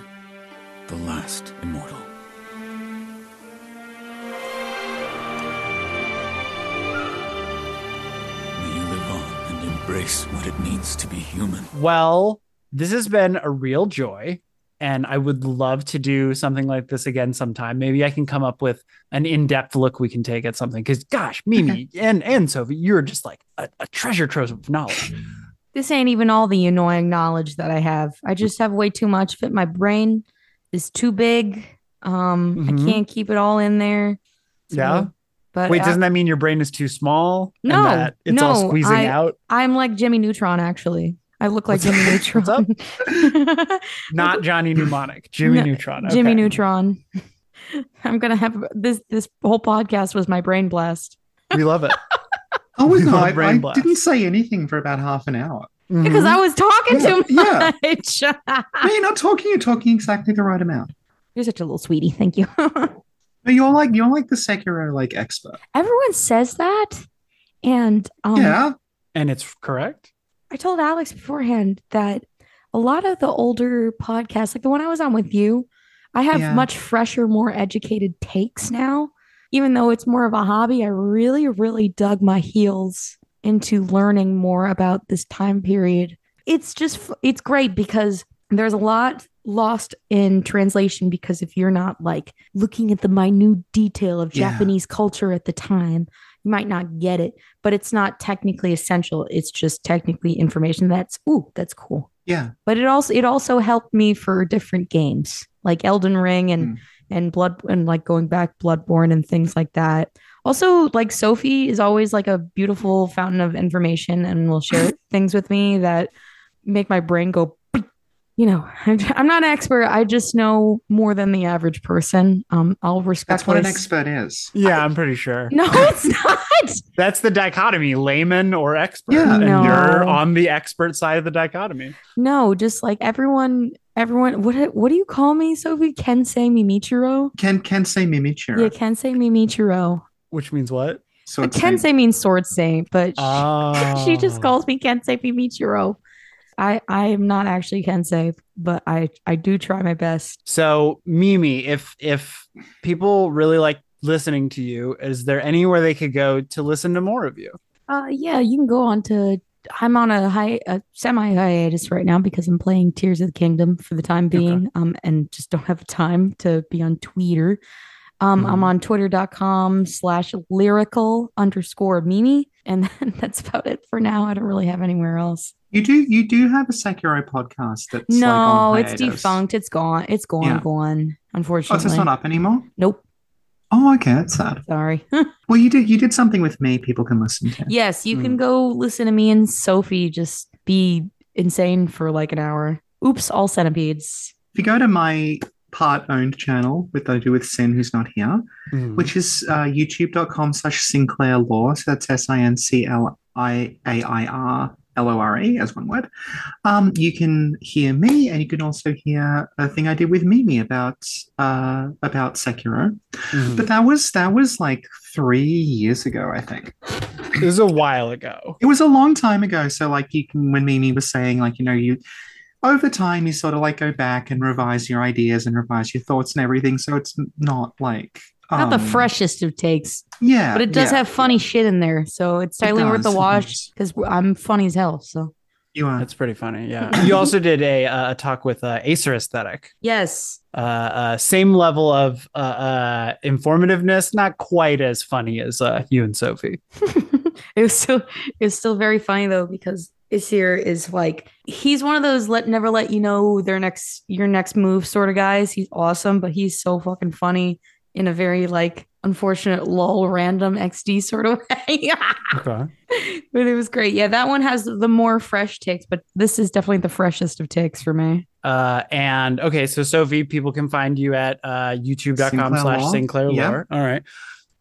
the last immortal. Embrace what it means to be human. Well, this has been a real joy. And I would love to do something like this again sometime. Maybe I can come up with an in-depth look we can take at something. Because gosh, Mimi and and Sophie, you're just like a, a treasure trove of knowledge. This ain't even all the annoying knowledge that I have. I just have way too much of it. My brain is too big. Um, Mhm. I can't keep it all in there. So- Yeah? But Wait, I- doesn't that mean your brain is too small? and No, that it's all squeezing I- out. I'm like Jimmy Neutron, actually. I look like What's Jimmy? Neutron. What's Not Johnny Mnemonic, Jimmy No, Neutron. Jimmy. Neutron. I'm gonna have this. This whole podcast was my brain blast We love it. Oh We no, love I, brain I blast. didn't say anything for about half an hour. because Mhm. I was talking Yeah, too yeah. much. No, you're not talking. You're talking exactly the right amount. You're such a little sweetie. Thank you. But you're like you're like the Sekiro like expo. Everyone says that, and um, yeah. and it's correct. I told Alex beforehand that a lot of the older podcasts, like the one I was on with you, I have Yeah. much fresher, more educated takes now. Even though it's more of a hobby, I really, really dug my heels into learning more about this time period. It's just, it's great because there's a lot lost in translation because if you're not like looking at the minute detail of Yeah. Japanese culture at the time, you might not get it, but it's not technically essential. It's just technically information that's, ooh, that's cool Yeah. but it also it also helped me for different games like Elden Ring and Mm. and Blood and like going back Bloodborne and things like that. Also, like Sophie is always like a beautiful fountain of information and will share things with me that make my brain go. You know, I'm, I'm not an expert. I just know more than the average person. Um, I'll respect That's what an expert is. Yeah, I'm pretty sure. No, it's not. That's the dichotomy, layman or expert. Yeah. and No. you're on the expert side of the dichotomy. No, just like everyone. Everyone, what what do you call me, Sophie? Kensei Mimichiro. Ken Ken say Mimichiro. Yeah, Kensei Mimichiro. Which means what? So it's saying- Kensei means sword saint, but Oh. she just calls me Kensei Mimichiro. I I am not actually Kensei, but I I do try my best. So, Mimi, if if people really like listening to you, is there anywhere they could go to listen to more of you? Uh, yeah, you can go on to. I'm on a high a semi hiatus right now because I'm playing Tears of the Kingdom for the time being, um, and just don't have time to be on Twitter. Um, I'm Mhm. on twitter.com slash lyrical underscore Mimi, and that's about it for now. I don't really have anywhere else. You do you do have a Sekiro podcast that's no, like on it's defunct. It's gone. It's gone. Yeah. Gone. Oh, Unfortunately. so it's not up anymore? Nope. Oh, okay, that's sad. Sorry. Well, you did you did something with me people can listen to. yes, you Hmm. can go listen to me and Sophie just be insane for like an hour. Oops, all centipedes. If you go to my part owned channel with I do with Sin who's not here, Mhm. which is uh, youtube.com slash Sinclair Lore. So that's S I N C L I A I R L O R E as one word. Um, you can hear me and you can also hear a thing I did with Mimi about uh, about Sekiro. Mhm. But that was that was like three years ago, I think. It was a while ago. It was a long time ago. So like you can when Mimi was saying like, you know, you over time you sort of like go back and revise your ideas and revise your thoughts and everything. So it's not like Not the um, freshest of takes, Yeah. but it does yeah. have funny shit in there. So it's It totally worth the watch because I'm funny as hell. So, you are That's pretty funny. Yeah. You also did a, uh, a talk with uh, Acer Aesthetic. yes. Uh, uh, same level of uh, uh, informativeness, not quite as funny as uh, you and Sophie. it was still it was still very funny though because Isir is like he's one of those let never let you know their next your next move sort of guys. He's awesome, but he's so fucking funny in a very like unfortunate lol random XD sort of way. Okay. but it was great. Yeah, that one has the more fresh takes, but this is definitely the freshest of takes for me. Uh, and okay, so Sophie, people can find you at uh, youtube.com Sinclair slash Lore? Sinclair Yeah. Lore. All right.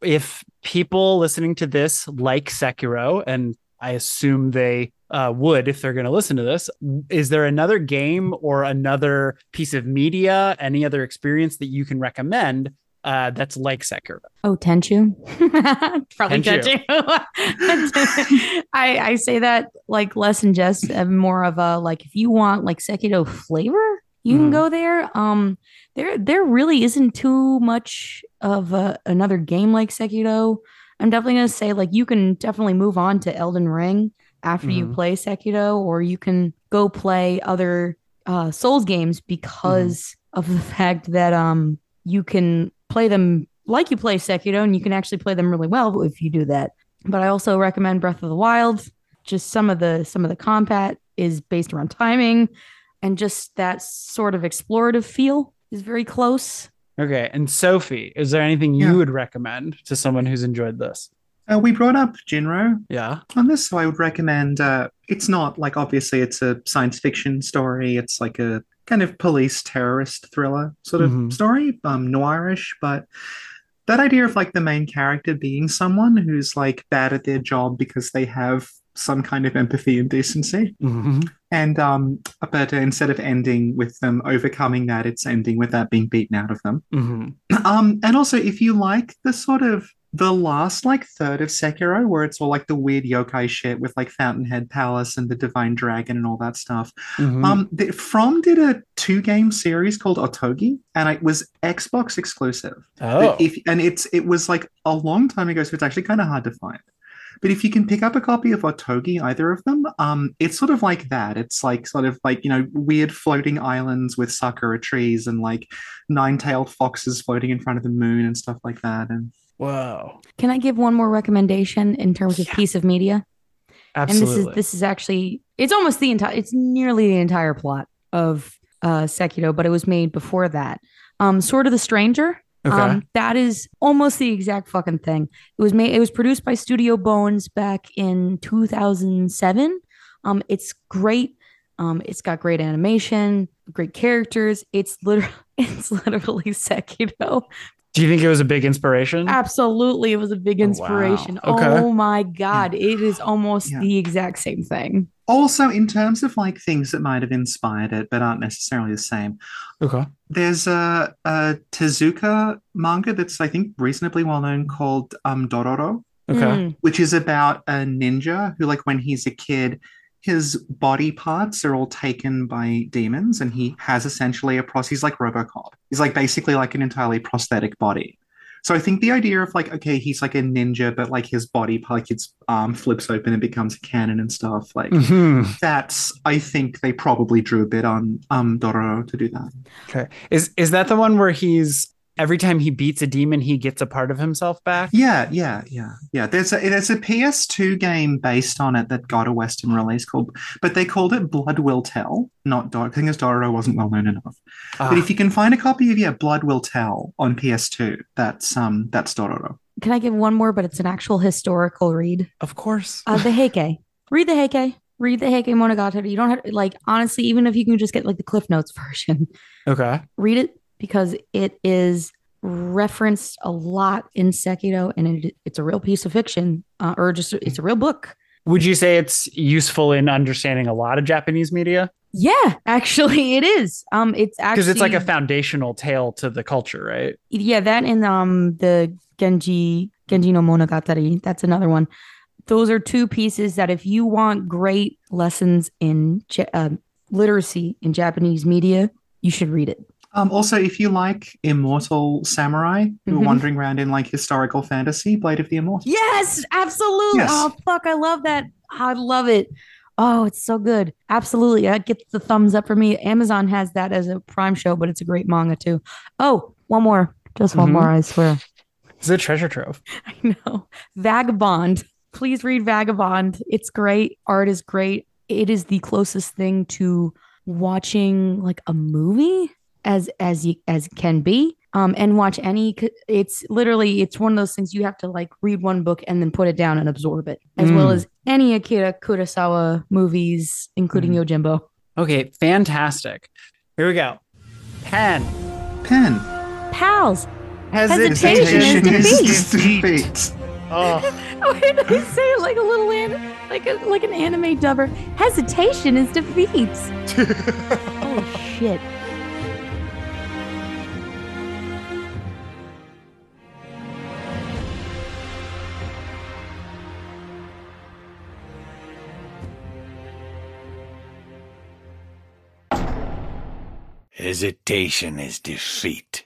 If people listening to this like Sekiro, and I assume they uh, would if they're going to listen to this, is there another game or another piece of media, any other experience that you can recommend uh, that's like Sekiro? Oh, Tenchu. Probably Tenchu. Tenchu. I, I say that like less in jest and more of a like if you want like Sekiro flavor, you can Mhm. go there. Um there there really isn't too much of a, another game like Sekiro. I'm definitely gonna say like you can definitely move on to Elden Ring after you Mhm. play Sekiro, or you can go play other uh Souls games because of the fact that um you can play them like you play Sekiro and you can actually play them really well if you do that. But I also recommend Breath of the Wild. Just some of the some of the combat is based around timing and just that sort of explorative feel is very close. Okay. And Sophie, is there anything you Yeah. would recommend to someone who's enjoyed this? Uh, we brought up Jin-Roh Yeah. on this, so I would recommend. Uh, it's not like obviously it's a science fiction story. It's like a kind of police terrorist thriller sort of Mhm. story, um, noirish. But that idea of like the main character being someone who's like bad at their job because they have some kind of empathy and decency, Mhm. and um, but instead of ending with them overcoming that, it's ending with that being beaten out of them. Mhm. Um, and also, if you like the sort of the last like third of Sekiro, where it's all like the weird yokai shit with like Fountainhead Palace and the Divine Dragon and all that stuff. Mhm. Um, the, From did a two-game series called Otogi, and it was Xbox exclusive. oh, if and it's it was like a long time ago, so it's actually kind of hard to find. But if you can pick up a copy of Otogi, either of them, um, it's sort of like that. It's like sort of like you know weird floating islands with sakura trees and like nine-tailed foxes floating in front of the moon and stuff like that. And Wow. Can I give one more recommendation in terms of piece of media? absolutely. And this is this is actually it's almost the entire it's nearly the entire plot of uh Sekiro, but it was made before that. Um Sword of the Stranger. Okay. Um that is almost the exact fucking thing. It was made it was produced by Studio Bones back in 2007. Um it's great. Um it's got great animation, great characters. It's literally it's literally Sekiro. Do you think it was a big inspiration? Absolutely, it was a big Oh, wow. inspiration. Okay. Oh my god, it is almost Yeah. the exact same thing. also, in terms of like things that might have inspired it but aren't necessarily the same, Okay. there's a, a Tezuka manga that's I think reasonably well known called um, Dororo. Okay. Mm. which is about a ninja who, like, when he's a kid, his body parts are all taken by demons, and he has essentially a pros. He's like Robocop. He's like basically like an entirely prosthetic body. So I think the idea of like, okay, he's like a ninja, but like his body, like his arm flips open and becomes a cannon and stuff. Like Mhm. that's, I think they probably drew a bit on um Dororo to do that. Okay. Is is that the one where he's every time he beats a demon, he gets a part of himself back? Yeah, yeah, yeah, yeah. There's a there's a PS2 game based on it that got a Western release called, but they called it Blood Will Tell, not Dor. I think as Dororo wasn't well known enough. But Ah, if you can find a copy of yeah, Blood Will Tell on PS2, that's um that's Dororo. Can I give one more? But it's an actual historical read. of course. Uh, the Heike. Read the Heike. Read the Heike Monogatari. You don't have like honestly, even if you can just get like the Cliff Notes version, okay. read it because it is referenced a lot in Sekiro, and it, it's a real piece of fiction, uh, or just it's a real book. Would you say it's useful in understanding a lot of Japanese media? Yeah, actually, it is. Um, it's actually Because it's like a foundational tale to the culture, right? yeah, that and um the Genji Genji no Monogatari. That's another one. Those are two pieces that if you want great lessons in uh, literacy in Japanese media, you should read it. Um, also, if you like Immortal Samurai, who are Mhm. wandering around in like historical fantasy, Blade of the Immortal. Yes, absolutely. Yes. Oh fuck, I love that. I love it. Oh, it's so good. Absolutely. That gets the thumbs up for me. Amazon has that as a prime show, but it's a great manga too. Oh, one more. Just one Mhm. more, I swear. It's a treasure trove. I know. Vagabond. Please read Vagabond. It's great. Art is great. It is the closest thing to watching like a movie as as you as can be. Um, and watch any. It's literally it's one of those things you have to like read one book and then put it down and absorb it, as well Mm. as any Akira Kurosawa movies, including Yojimbo. Okay, fantastic. Here we go. Pen. Pen. Pals. Hesitation, Hesitation is is defeat. Oh, Why did I say it like a little an- like a, like an anime dubber? Hesitation is defeat. Holy shit. Hesitation is defeat.